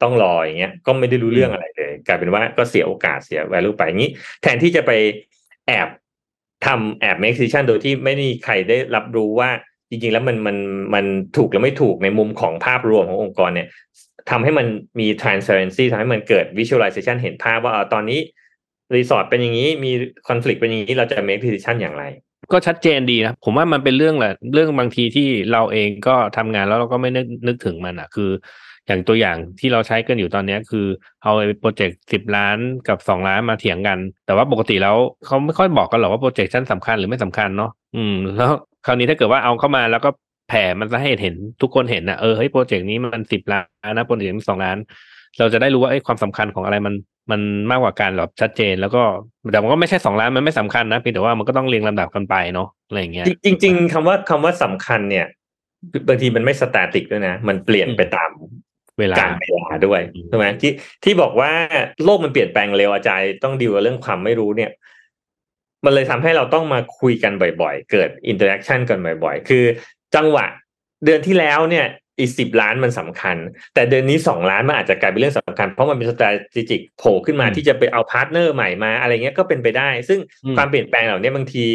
Speaker 4: ต้องรออย่างเงี้ย ก็ไม่ได้รู้เรื่องอะไรเลยกลายเป็นว่าก็เสียโอกาสเสีย value ไปอย่างนี้ แทนที่จะไปแอบทำแอบ make decision โดยที่ไม่มีใครได้รับรู้ว่าจริงๆ แล้วมันมันมันถูกหรือไม่ถูกในมุมของภาพรวมขององค์กรเนี่ยทำให้มันมี transparency ทำให้มันเกิด visualization เห็นภาพว่าเออตอนนี้ resource เป็นอย่างนี้มี conflict เป็นอย่างนี้เราจะ make decision อย่างไร
Speaker 1: ก็ชัดเจนดีนะผมว่ามันเป็นเรื่องแหละเรื่องบางทีที่เราเองก็ทำงานแล้วเราก็ไม่นึกนึกถึงมันอะ คือ อย่างตัวอย่างที่เราใช้กันอยู่ตอนนี้คือ เอาโปรเจกต์สิบล้านกับสองล้านมาเถียงกัน แต่ว่าปกติแล้วเขาไม่ค่อยบอกกันหรอกว่าโปรเจกต์ชั้นสำคัญหรือไม่สำคัญเนาะอืม แล้วคราวนี้ถ้าเกิดว่าเอาเข้ามาแล้วก็แผ่มันจะให้เห็นทุกคนเห็นนะเออเฮ้ยโปรเจกต์นี้มันสิบล้านนะโปรเจกต์นี้สองล้าน เราจะได้รู้ว่าไอ้ความสำคัญของอะไรมันมันมากกว่ากันแบบชัดเจน แล้วก็แต่มันก็ไม่ใช่สองล้านมันไม่สำคัญนะเพียงแต่ว่ามันก็ต้องเรียงลำดับกันไปเนาะอะไรอย่างเงี้ย
Speaker 4: จริงจริงๆคำว่าคำว่าสำคัญเนี่ยบางทีมันไม่ static ด้วยนะ มันเปลี่ยนไปตาม
Speaker 1: เวลา
Speaker 4: กาลเวลาด้วย
Speaker 1: อืม
Speaker 4: ใช่ไหมที่ที่บอกว่าโลกมันเปลี่ยนแปลงเร็ว agile ต้องดีลกับเรื่องความไม่รู้เนี่ย มันเลยทำให้เราต้องมาคุยกันบ่อย ๆ เกิด interaction กันบ่อย ๆ คือ จังหวะเดือนที่แล้วเนี่ย อีกสิบล้านมันสำคัญ แต่เดือนนี้สองล้านมันอาจจะกลายเป็นเรื่องสำคัญ เพราะมันเป็นสต r a t e g i c โผล่ขึ้นมา
Speaker 1: อืม
Speaker 4: ที่จะไปเอา partner ใหม่มาอะไรเงี้ยก็เป็นไปได้ ซึ่ง
Speaker 1: อืม
Speaker 4: ความเปลี่ยนแปลงเหล่านี้บางที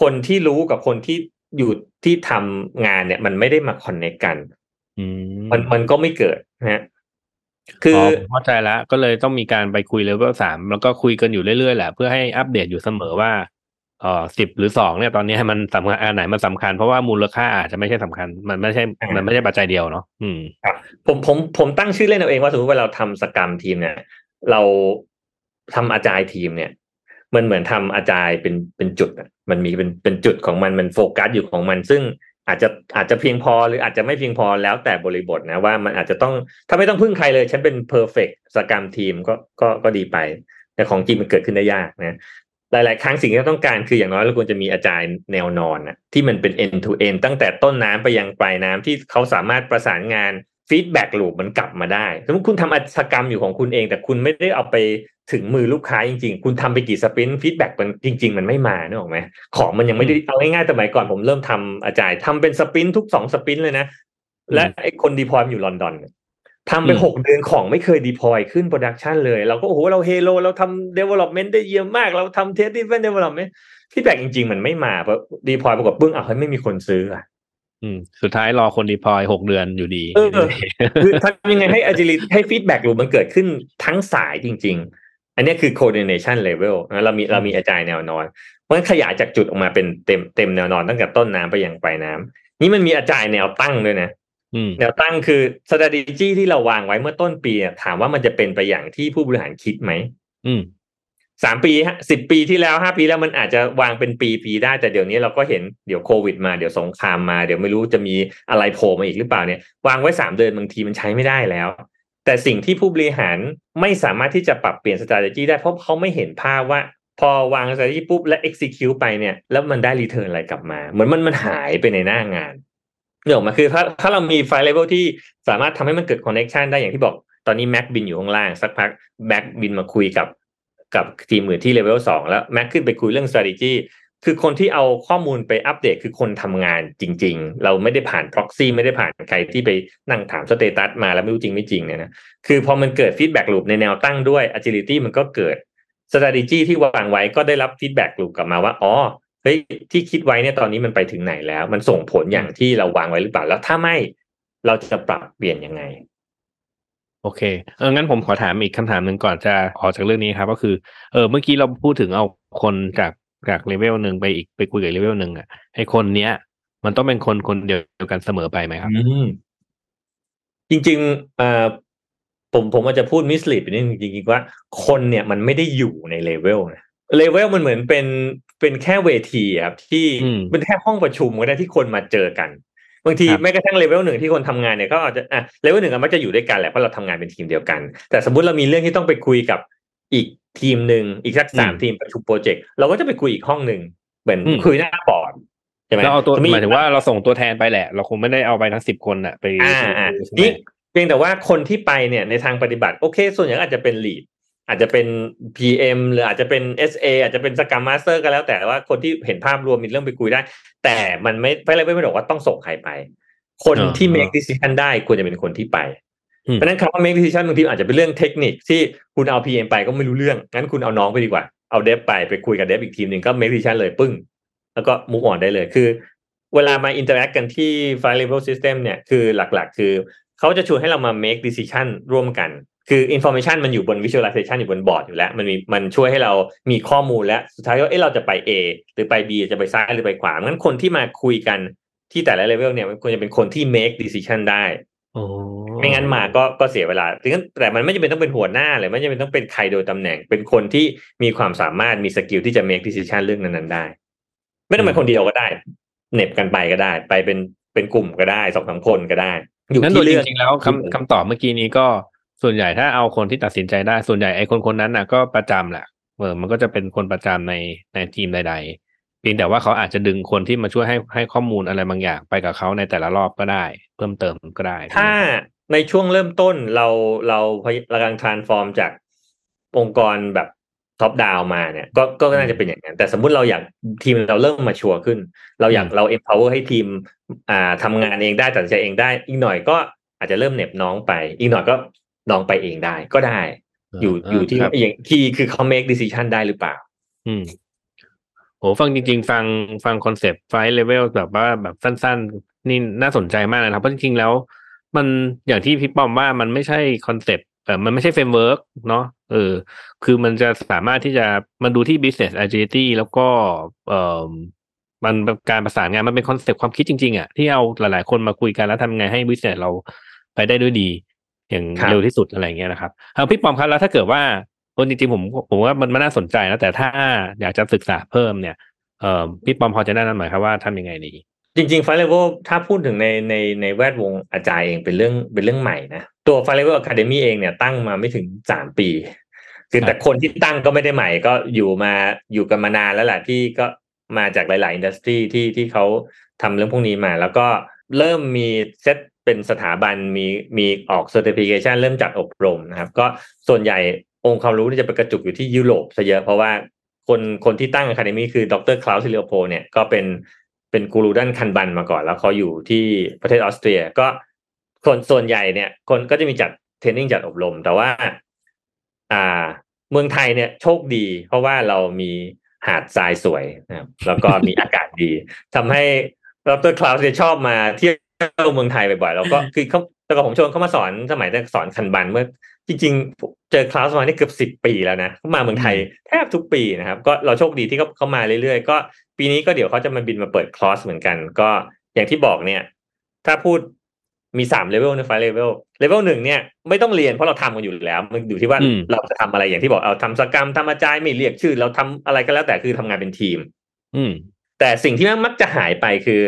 Speaker 4: คนที่รู้กับคนที่อยู่ที่ทำงานเนี่ย มันไม่ได้มาคอนเน c กัน
Speaker 1: อืม
Speaker 4: มันมันก็ไม่เกิดนะฮะคือ
Speaker 1: อ๋อ
Speaker 4: อ
Speaker 1: ผมเข้าใจแล้วก็เลยต้องมีการไปคุยเลเวลสามแล้วก็คุยกันอยู่เรื่อยๆแหละเพื่อให้อัปเดตอยู่เสมอว่า เอ่อสิบหรือสองเนี่ยตอนนี้มันสำคัญอันไหนมันสำคัญเพราะว่ามูลค่าอาจจะไม่ใช่สำคัญ มันไม่ใช่
Speaker 4: อ่ามั
Speaker 1: มันไม่ใช่ปัจจัยเดียวเนาะอืม
Speaker 4: ครับผมผมผมตั้งชื่อเล่นเอาเองว่าสมมติว่าเราทำสกรรมทีมเนี่ย เราทำอาจายทีมเนี่ยมันเหมือนทำอาจายเป็นเป็นจุดอะมันมีเป็นเป็นจุดของมันมันโฟกัสอยู่ของมัน ซึ่งอาจจะอาจจะเพียงพอหรืออาจจะไม่เพียงพอแล้วแต่บริบทนะว่ามันอาจจะต้องถ้าไม่ต้องพึ่งใครเลย ฉันเป็นเพอร์เฟกสกรรมทีมก็ก็ก็ดีไป แต่ของจริงมันเกิดขึ้นได้ยากนะ หลาย ๆ ครั้งสิ่งที่เราต้องการคืออย่างน้อยเราควรจะมี agile แนวนอนนะที่มันเป็น end to end ตั้งแต่ต้นน้ำไปยังปลายน้ำที่เขาสามารถประสานงาน feedback loop มันกลับมาได้สมมติคุณทำอัจฉกรรมอยู่ของคุณเอง แต่คุณไม่ได้เอาไปถึงมือลูกค้าจริง ๆ คุณทำไปกี่ sprint feedback มันจริง ๆ มันไม่มานึกออกไหมของมันยังไม่ได้เอาง่ายๆสมัยก่อนผมเริ่มทำ agile ทำเป็น sprint ทุกสอง sprint เลยนะ และไอ้คน deploy อยู่ลอนดอนเทำไป
Speaker 1: อืม
Speaker 4: หกเดือนของไม่เคย deploy ขึ้น production เลย เราก็โอ้โหเราเฮโลเราทำ development ได้เยี่ยมมาก เราทำ test driven development feedback จริง ๆ มันไม่มาเพราะ deploy ปรากฏปึ้งอ้าวเฮ้ยไม่มีคนซื้ออะ
Speaker 1: อืมสุดท้ายรอคน deploy หกเดือนอยู่ดี
Speaker 4: เออคือทำยังไงให้ agility ให้ feedback loop มันเกิดขึ้นทั้งสายจริง ๆ อันนี้คือ coordination level นะเรามีเรามี agile แนวนอน เพราะฉะนั้นขยายจากจุดออกมาเป็นเต็มเต็มแนวนอนตั้งแต่ต้นน้ำไปยังปลายน้ำนี่มันมี agile แนวตั้งด้วยนะ
Speaker 1: อืม
Speaker 4: แนวตั้งคือ strategy ที่เราวางไว้เมื่อต้นปีอะถามว่ามันจะเป็นไปอย่างที่ผู้บริหารคิดไหม
Speaker 1: อืม
Speaker 4: สามปีสิบปีที่แล้วห้าปีแล้วมันอาจจะวางเป็นปีปีได้ แต่เดี๋ยวนี้เราก็เห็นเดี๋ยวโควิดมาเดี๋ยวสงครามมาเดี๋ยวไม่รู้จะมีอะไรโผล่มาอีกหรือเปล่าเนี่ย วางไว้สามเดือนบางทีมันใช้ไม่ได้แล้ว แต่สิ่งที่ผู้บริหารไม่สามารถที่จะปรับเปลี่ยน strategy ได้เพราะเขาไม่เห็นภาพว่าพอวาง strategy ปุ๊บและ execute ไปเนี่ย แล้วมันได้ return อะไรกลับมา เหมือนมันมันหายไปในหน้างาน เรื่องมาคือถ้าถ้าเรามี flight level ที่สามารถทำให้มันเกิด connection ได้อย่างที่บอกตอนนี้แม็กบินอยู่ข้างล่างสักพักแม็กบินมาคุยกับกับทีมอื่นที่เลเวลสองแล้วแม็กขึ้นไปคุยเรื่อง strategy คือคนที่เอาข้อมูลไปอัปเดตคือคนทำงานจริง ๆ เราไม่ได้ผ่าน proxy ไม่ได้ผ่านใครที่ไปนั่งถาม status มาแล้วไม่รู้จริงไม่จริงเนี่ยนะคือพอมันเกิด feedback loop ในแนวตั้งด้วย agility มันก็เกิด strategy ที่วางไว้ก็ได้รับ feedback loop กลับมาว่าอ๋อ เฮ้ยที่คิดไว้เนี่ยตอนนี้มันไปถึงไหนแล้ว มันส่งผลอย่างที่เราวางไว้หรือเปล่า แล้วถ้าไม่เราจะปรับเปลี่ยนยังไง
Speaker 1: โอเคเอองั้นผมขอถามอีกคำถามหนึ่งก่อนจะออกจากเรื่องนี้ครับ ก็คือเออเมื่อกี้เราพูดถึงเอาคนจากจากเลเวลหนึ่งไปอีกไปคุยกับเลเวลหนึ่งอะไอคนเนี้ย มันต้องเป็นคนคนเดียวกันเสมอไปไหมครับ
Speaker 4: อืมจริงๆเอ่อผมผมอาจจะพูดมิสลีดไปนิดนึงจริงๆว่าคนเนี่ยมันไม่ได้อยู่ในเลเวลนะ เลเวลมันเหมือนเป็นเป็นแค่เวทีอะครับที่
Speaker 1: อืม
Speaker 4: เป็นแค่ห้องประชุมก็ได้ที่คนมาเจอกัน บางที
Speaker 1: ครับ
Speaker 4: แม้กระทั่งเลเวลหนึ่งที่คนทำงานเนี่ยก็อาจจะอะเลเวลหนึ่งอะมักจะอยู่ด้วยกันแหละเพราะเราทำงานเป็นทีมเดียวกัน แต่สมมติเรามีเรื่องที่ต้องไปคุยกับอีกทีมหนึ่งอีกสักสามทีมประชุมโปรเจกต์เราก็จะไปคุยอีกห้องหนึ่งเหมือนคุยหน้าบอร์ดใช่ไหม
Speaker 1: เราเอาตัว
Speaker 4: จะ
Speaker 1: หมายถึงว่าเราส่งตัวแทนไปแหละ เราคงไม่ได้เอาไปทั้งสิบคนอะไป
Speaker 4: อ่าอ่า
Speaker 1: ใช่ไหม
Speaker 4: นี่เพียงแต่ว่าคนที่ไปเนี่ยในทางปฏิบัติโอเค ส่วนใหญ่ก็อาจจะเป็น lead อาจจะเป็น PM หรืออาจจะเป็น SA อาจจะเป็นสก r มมาสเตอร์ก็แล้วแต่ว่าคนที่เห็นภาพรวมมีเรื่องไปคุยได้ แต่มันไม่ไม่เลยไม่บอกว่าต้องส่งใครไป คนที่ make decision ได้ควรจะเป็นคนที่ไป
Speaker 1: อืม
Speaker 4: เพราะฉะนั้นคำว่า make decision บางทีอาจจะเป็นเรื่องเทคนิคที่คุณเอา PM ไปก็ไม่รู้เรื่องงั้นคุณเอาน้องไปดีกว่าเอา dev ไปไปคุยกับ dev อีกทีมหนึ่งก็ make decision เลยปึ้ง แล้วก็ move on ได้เลยคือ เวลามา interact กันที่ file level system เนี่ยคือหลักๆ คือเขาจะชวนให้เรามา make decision ร่วมกัน คือ information มันอยู่บน visualization อยู่บนบอร์ดอยู่แล้ว มันมีมันช่วยให้เรามีข้อมูลและสุดท้ายว่าเอ๊ะเราจะไป A หรือไป B จะไปซ้ายหรือไปขวางั้นคนที่มาคุยกันที่แต่ละ level เนี่ยมันควรจะเป็นคนที่ make decision ได้
Speaker 1: โอ้
Speaker 4: ไม่งั้นมาก็ก็เสียเวลาถึงนั้นแต่มันไม่จำเป็นต้องเป็นหัวหน้าเลยไม่จำเป็นต้องเป็นใครโดยตำแหน่ง เป็นคนที่มีความสามารถมีสกิลที่จะ make decision เรื่องนั้นๆได้ ไม่ต้องเป็นคนเดียวก็ได้เหน็บกันไปก็ได้ ไปเป็นเป็นกลุ่มก็ได้สองสามคนก็ได้ อยู่
Speaker 1: งั้นโด
Speaker 4: ที่
Speaker 1: ยจ
Speaker 4: เรื่อง
Speaker 1: ริงๆแล้วคำคำตอบเมื่อกี้นี้ก็ ส่วนใหญ่ถ้าเอาคนที่ตัดสินใจได้ ส่วนใหญ่ไอ้คนคนนั้นน่ะ ก็ประจำแหละเออมันก็จะเป็นคนประจำในในทีมใด ๆ เพียงแต่ว่าเขาอาจจะดึงคนที่มาช่วยให้ให้ข้อมูลอะไรบางอย่าง ไปกับเขาในแต่ละรอบก็ได้ เพิ่มเติมก็ได้
Speaker 4: ถ้าในช่วงเริ่มต้นเราเราพยเรากำลัง transform จากองค์กรแบบ top down มาเนี่ยก็ก็น่าจะเป็นอย่างนั้นแต่สมมุติเราอยากทีมเราเริ่ม mature ขึ้น เราอยากเรา empower ให้ทีมอ่าทำงานเองได้ตัดสินใจเองได้ อีกหน่อยก็อาจจะเริ่มเหน็บน้องไป อีกหน่อยก็ น้องไปเองได้ก็ได้ อยู่อยู่ที่
Speaker 1: ครับ
Speaker 4: อย่างที่คือเขา make decision ได้หรือเปล่า
Speaker 1: อืมโหฟังจริง ๆ ฟังฟัง concept flight level แบบว่าแบบสั้น ๆ นี่น่าสนใจมากเลยนะครับเพราะจริงๆแล้ว มันอย่างที่พี่ป้อมว่ามันไม่ใช่คอนเซปต์เออมันไม่ใช่ framework เนาะเออ คือมันจะสามารถที่จะมันดูที่ business agility แล้วก็เออมันการประสานงานมันเป็นคอนเซปต์ความคิดจริงๆอะที่เอาหลายๆคนมาคุยกันแล้วทำไงให้ business เราไปได้ด้วยดี อย่าง
Speaker 4: ครับ
Speaker 1: เร็วที่สุดอะไรอย่างเงี้ยนะครับเอาพี่ป้อมครับแล้วถ้าเกิดว่าคนจริงๆผมผมว่ามันมันน่าสนใจนะแต่ถ้าอยากจะศึกษาเพิ่มเนี่ยเอ่อพี่ป้อมพอจะแนะนำหน่อยครับว่าทำยังไงดี
Speaker 4: จริงๆ Fire Level ถ้าพูดถึงในในในแวดวงอาจารย์เองเป็นเรื่องเป็นเรื่องใหม่นะตัว Fire Level Academy เองเนี่ยตั้งมาไม่ถึงสามปีคือแต่คนที่ตั้งก็ไม่ได้ใหม่ก็อยู่มาอยู่กันมานานแล้วแหละที่ก็มาจากหลาย ๆ อินดัสทรีที่ที่เขาทำเรื่องพวกนี้มา แล้วก็เริ่มมีเซต เป็นสถาบันมีมีออก Certification เริ่มจัดอบรมนะครับ ก็ส่วนใหญ่องค์ความรู้ที่จะไปกระจุกอยู่ที่ยุโรปซะเยอะเพราะว่าคนคนที่ตั้ง Academy คือดรคลาวส์ เลโอโพลด์เนี่ยก็เป็นเป็นกูรูด้าน Kanban มาก่อน แล้วเขาอยู่ที่ประเทศออสเตรีย ก็คนส่วนใหญ่เนี่ย คนก็จะมีจัด training จัดอบรม แต่ว่า อ่า เมืองไทยเนี่ยโชคดี เพราะว่าเรามีหาดทรายสวยนะครับ แล้วก็มีอากาศดีทำให้ดรคลาวส์เนี่ยชอบมาเที่ยว เมืองไทยบ่อยๆแล้วก็คือเขาแต่ก่อนผมชวนเขามาสอนสมัยสอน Kanban เมื่อจริงๆ เจอคลาวส์มานี่เกือบสิบปีแล้วนะเขามาเมืองไทยแทบทุกปีนะครับ ก็เราโชคดีที่เขาเขามาเรื่อยๆ ก็ปีนี้ก็เดี๋ยวเขาจะมาบินมาเปิดคลาสเหมือนกัน ก็อย่างที่บอกเนี่ย ถ้าพูดมีสามเลเวลในไฟเลเวลเลเวลหนึ่งเนี่ยไม่ต้องเรียนเพราะเราทำกันอยู่แล้วมันอยู่ที่ว่า
Speaker 1: อืม
Speaker 4: เราจะทำอะไรอย่างที่บอกเอาทำ scrum ทำ agile ไม่เรียกชื่อ เราทำอะไรก็แล้วแต่คือทำงานเป็นทีม
Speaker 1: อืม
Speaker 4: แต่สิ่งที่มักจะหายไปคือ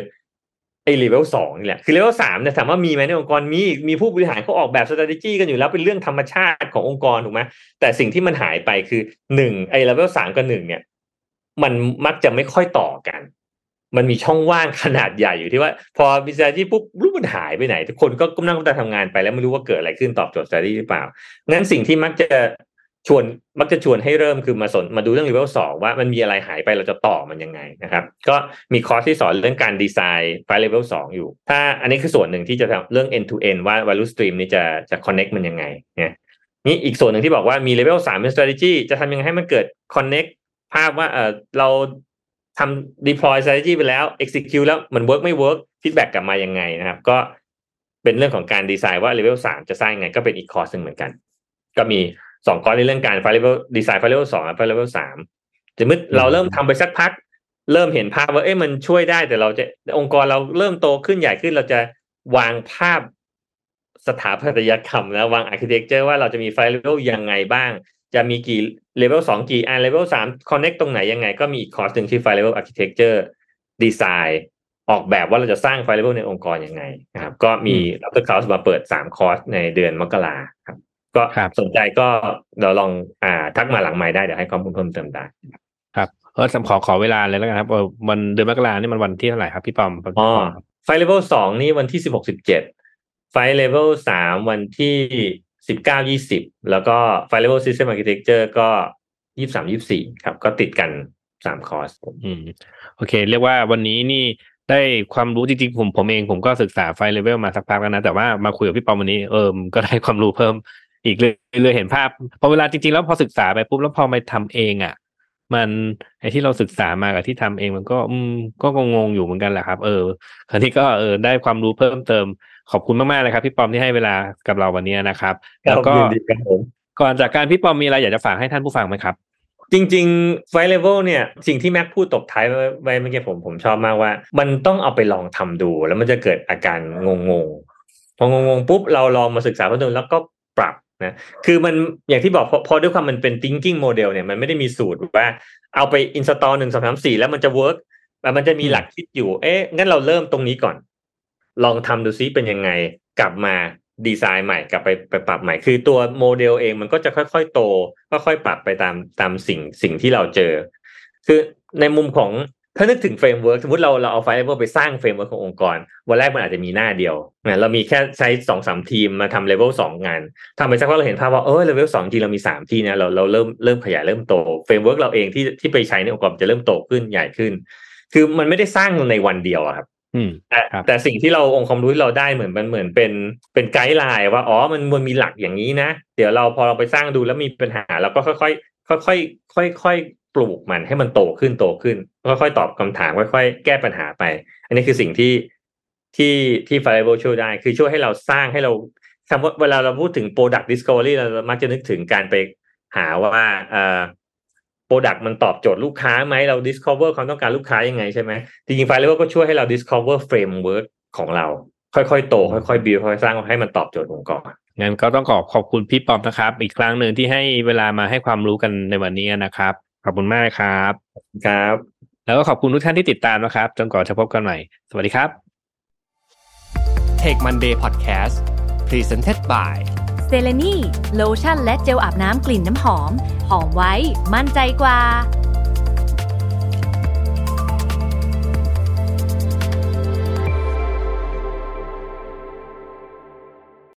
Speaker 4: ไอ้เลเวลสองนี่แหละคือเลเวลสามเนี่ยถามว่ามีไหมในองค์กรมีมีผู้บริหารเขาออกแบบ strategy กันอยู่แล้วเป็นเรื่องธรรมชาติขององค์กรถูกไหมแต่สิ่งที่มันหายไปคือหนึ่งไอ้เลเวลสามกับหนึ่งเนี่ย มันมักจะไม่ค่อยต่อกัน มันมีช่องว่างขนาดใหญ่อยู่ที่ว่า พอมี strategy ปุ๊บรู้มันหายไปไหน ทุกคนก็ก้มหนั่งก้มตาทำงานไปแล้วไม่รู้ว่าเกิดอะไรขึ้นตอบโจทย์ strategy หรือเปล่างั้นสิ่งที่มักจะ ชวนมักจะชวนให้เริ่มคือมาสนมาดูเรื่อง level สองว่ามันมีอะไรหายไปเราจะต่อมันยังไงนะครับ ก็มีคอร์สที่สอนเรื่องการดีไซน์ไฟล์ level สองอยู่ ถ้าอันนี้คือส่วนหนึ่งที่จะทำเรื่อง end to end ว่า value stream นี่จะจะ connect มันยังไงเนี่ยนี่อีกส่วนหนึ่งที่บอกว่ามี level สามเป็น strategy จะทำยังไงให้มันเกิด connect ภาพว่าเออเราทำ deploy strategy ไปแล้ว execute แล้วมัน work ไม่ work feedback กลับมายังไงนะครับ ก็เป็นเรื่องของการดีไซน์ว่า level สามจะสร้างยังไง ก็เป็นอีกคอร์สหนึ่งเหมือนกัน ก็มี สองคอร์สในเรื่องการไฟล์ level ดีไซน์ไฟล์ level สองไฟล์ level สามสมมติเราเริ่มทำไปสักพัก เริ่มเห็นภาพว่าเอ้ยมันช่วยได้แต่เราจะองค์กรเราเริ่มโตขึ้นใหญ่ขึ้นเราจะวางภาพสถาปัตยกรรมแล้ววาง architecture ว่าเราจะมีไฟล์ level ยังไงบ้าง จะมีกี่ level สองกี่อัน level สาม connect ตรงไหนยังไง ก็มีอีกคอร์สหนึ่งที่ไฟล์ level architecture design ออกแบบว่าเราจะสร้างไฟล์ level ในองค์กรยังไงนะครับ ก็มีดรคลาวส์มาเปิดสามคอร์สในเดือนมกราครับ ก็
Speaker 1: ครับ
Speaker 4: สนใจก็เราลองอ่าทักมาหลังไมค์ได้เดี๋ยวให้ข้อมูลเพิ่มเติมได้
Speaker 1: ครับเออขอขอเวลาเลยแล้วกันครับเออวันเดือนมกรานี่มันวันที่เท่าไหร่ครับพี่ป้อม
Speaker 4: อ๋อ flight level สองนี่วันที่สิบหกสิบเจ็ดไฟเลเวลสามวันที่สิบเก้ายี่สิบแล้วก็ flight level system architecture ก็ยี่สามยี่สี่ครับ ก็ติดกันสามคอร์ส
Speaker 1: อืมโอเค เรียกว่าวันนี้นี่ได้ความรู้จริงๆผมผมเองผมก็ศึกษาไฟเลเวลมาสักพักแล้วนะ แต่ว่ามาคุยกับพี่ป้อมวันนี้เออก็ได้ความรู้เพิ่ม อีกเลยเลยเห็นภาพพอเวลาจริงๆแล้วพอศึกษาไปปุ๊บแล้วพอมาทำเองอะ มันไอ้ที่เราศึกษามากับที่ทำเองมันก็อืมก็งงๆอยู่เหมือนกันแหละครับ เออคราวนี้ก็เออได้ความรู้เพิ่มเติมขอบคุณมากๆเลยครับพี่ปอมที่ให้เวลากับเราวันนี้นะครับแล้วก็
Speaker 4: ยินดีครับผม
Speaker 1: ก่อนจากการพี่ปอมมีอะไรอยากจะฝากให้ท่านผู้ฟังไหมครับ
Speaker 4: จริงๆไฟเลเวลเนี่ยสิ่งที่แม็กพูดตบท้ายไว้ไว้เมื่อกี้ผมผมชอบมากว่า มันต้องเอาไปลองทำดู แล้วมันจะเกิดอาการงงๆพองงๆปุ๊บเราลองมาศึกษาเพิ่มเติมแล้วก็ปรับ นะคือมันอย่างที่บอกพอพอด้วยความมันเป็น thinking model เนี่ยมันไม่ได้มีสูตรว่า เอาไป install หนึ่งสองสามสี่แล้วมันจะ work แต่มันจะมีหลักคิดอยู่ เอ๊ะงั้นเราเริ่มตรงนี้ก่อน ลองทำดูซิเป็นยังไงกลับมาดีไซน์ใหม่กลับไปไปปรับใหม่ คือตัวโมเดลเองมันก็จะค่อยๆโตค่อยๆปรับไปตามตามสิ่งสิ่งที่เราเจอ คือในมุมของ ถ้านึกถึง framework สมมติเราเราเอา flight level ไปสร้าง framework ขององค์กร วันแรกมันอาจจะมีหน้าเดียวนะเรามีแค่ใช้สองสามทีมมาทำเลเวลสองงานทำไปสักพักเราเห็นภาพว่าเออเลเวลสองทีเรามีสามที่นะเราเราเริ่มเริ่มขยายเริ่มโต framework เราเองที่ที่ไปใช้ในองค์กรจะเริ่มโตขึ้นใหญ่ขึ้น คือมันไม่ได้สร้างในวันเดียวอะครับ
Speaker 1: อืม
Speaker 4: แต่
Speaker 1: ครับ
Speaker 4: แต่สิ่งที่เราองค์ความรู้ที่เราได้เหมือนมันเหมือนเป็นเป็น guideline ว่าอ๋อมันมันมีหลักอย่างนี้นะ เดี๋ยวเราพอเราไปสร้างดูแล้วมีปัญหาเราก็ค่อยๆค่อยๆค่อยๆ ปลูกมันให้มันโตขึ้นโตขึ้น ค่อยๆตอบคำถามค่อยๆ แก้ปัญหาไป อันนี้คือสิ่งที่ที่ที่ Fireball ช่วยได้ คือช่วยให้เราสร้างให้เราคำว่าเวลาเราพูดถึง Product Discovery เรามักจะนึกถึงการไปหาว่าเอ่อ Product มันตอบโจทย์ลูกค้าไหมเรา discover ความต้องการลูกค้ายังไงใช่ไหมจริงๆ Fireball ก็ช่วยให้เรา discover framework ของเรา ค่อยๆ โต ค่อยๆ build ค่อยๆสร้างให้มันตอบโจทย์องค์กร
Speaker 1: งั้นก็ต้องขอขอบคุณพี่ป้อมนะครับ อีกครั้งหนึ่งที่ให้เวลามาให้ความรู้กันในวันนี้นะครับ ขอบคุณมากครับ
Speaker 4: ครับ
Speaker 1: แล้วก็ขอบคุณทุกท่านที่ติดตามนะครับ จนกว่าจะพบกันใหม่ สวัสดีครับ
Speaker 2: Tech Monday Podcast Presented by
Speaker 3: เซเลนีโลชั่นและเจลอาบน้ำกลิ่นน้ำหอม หอมไว้ มั่นใจกว่า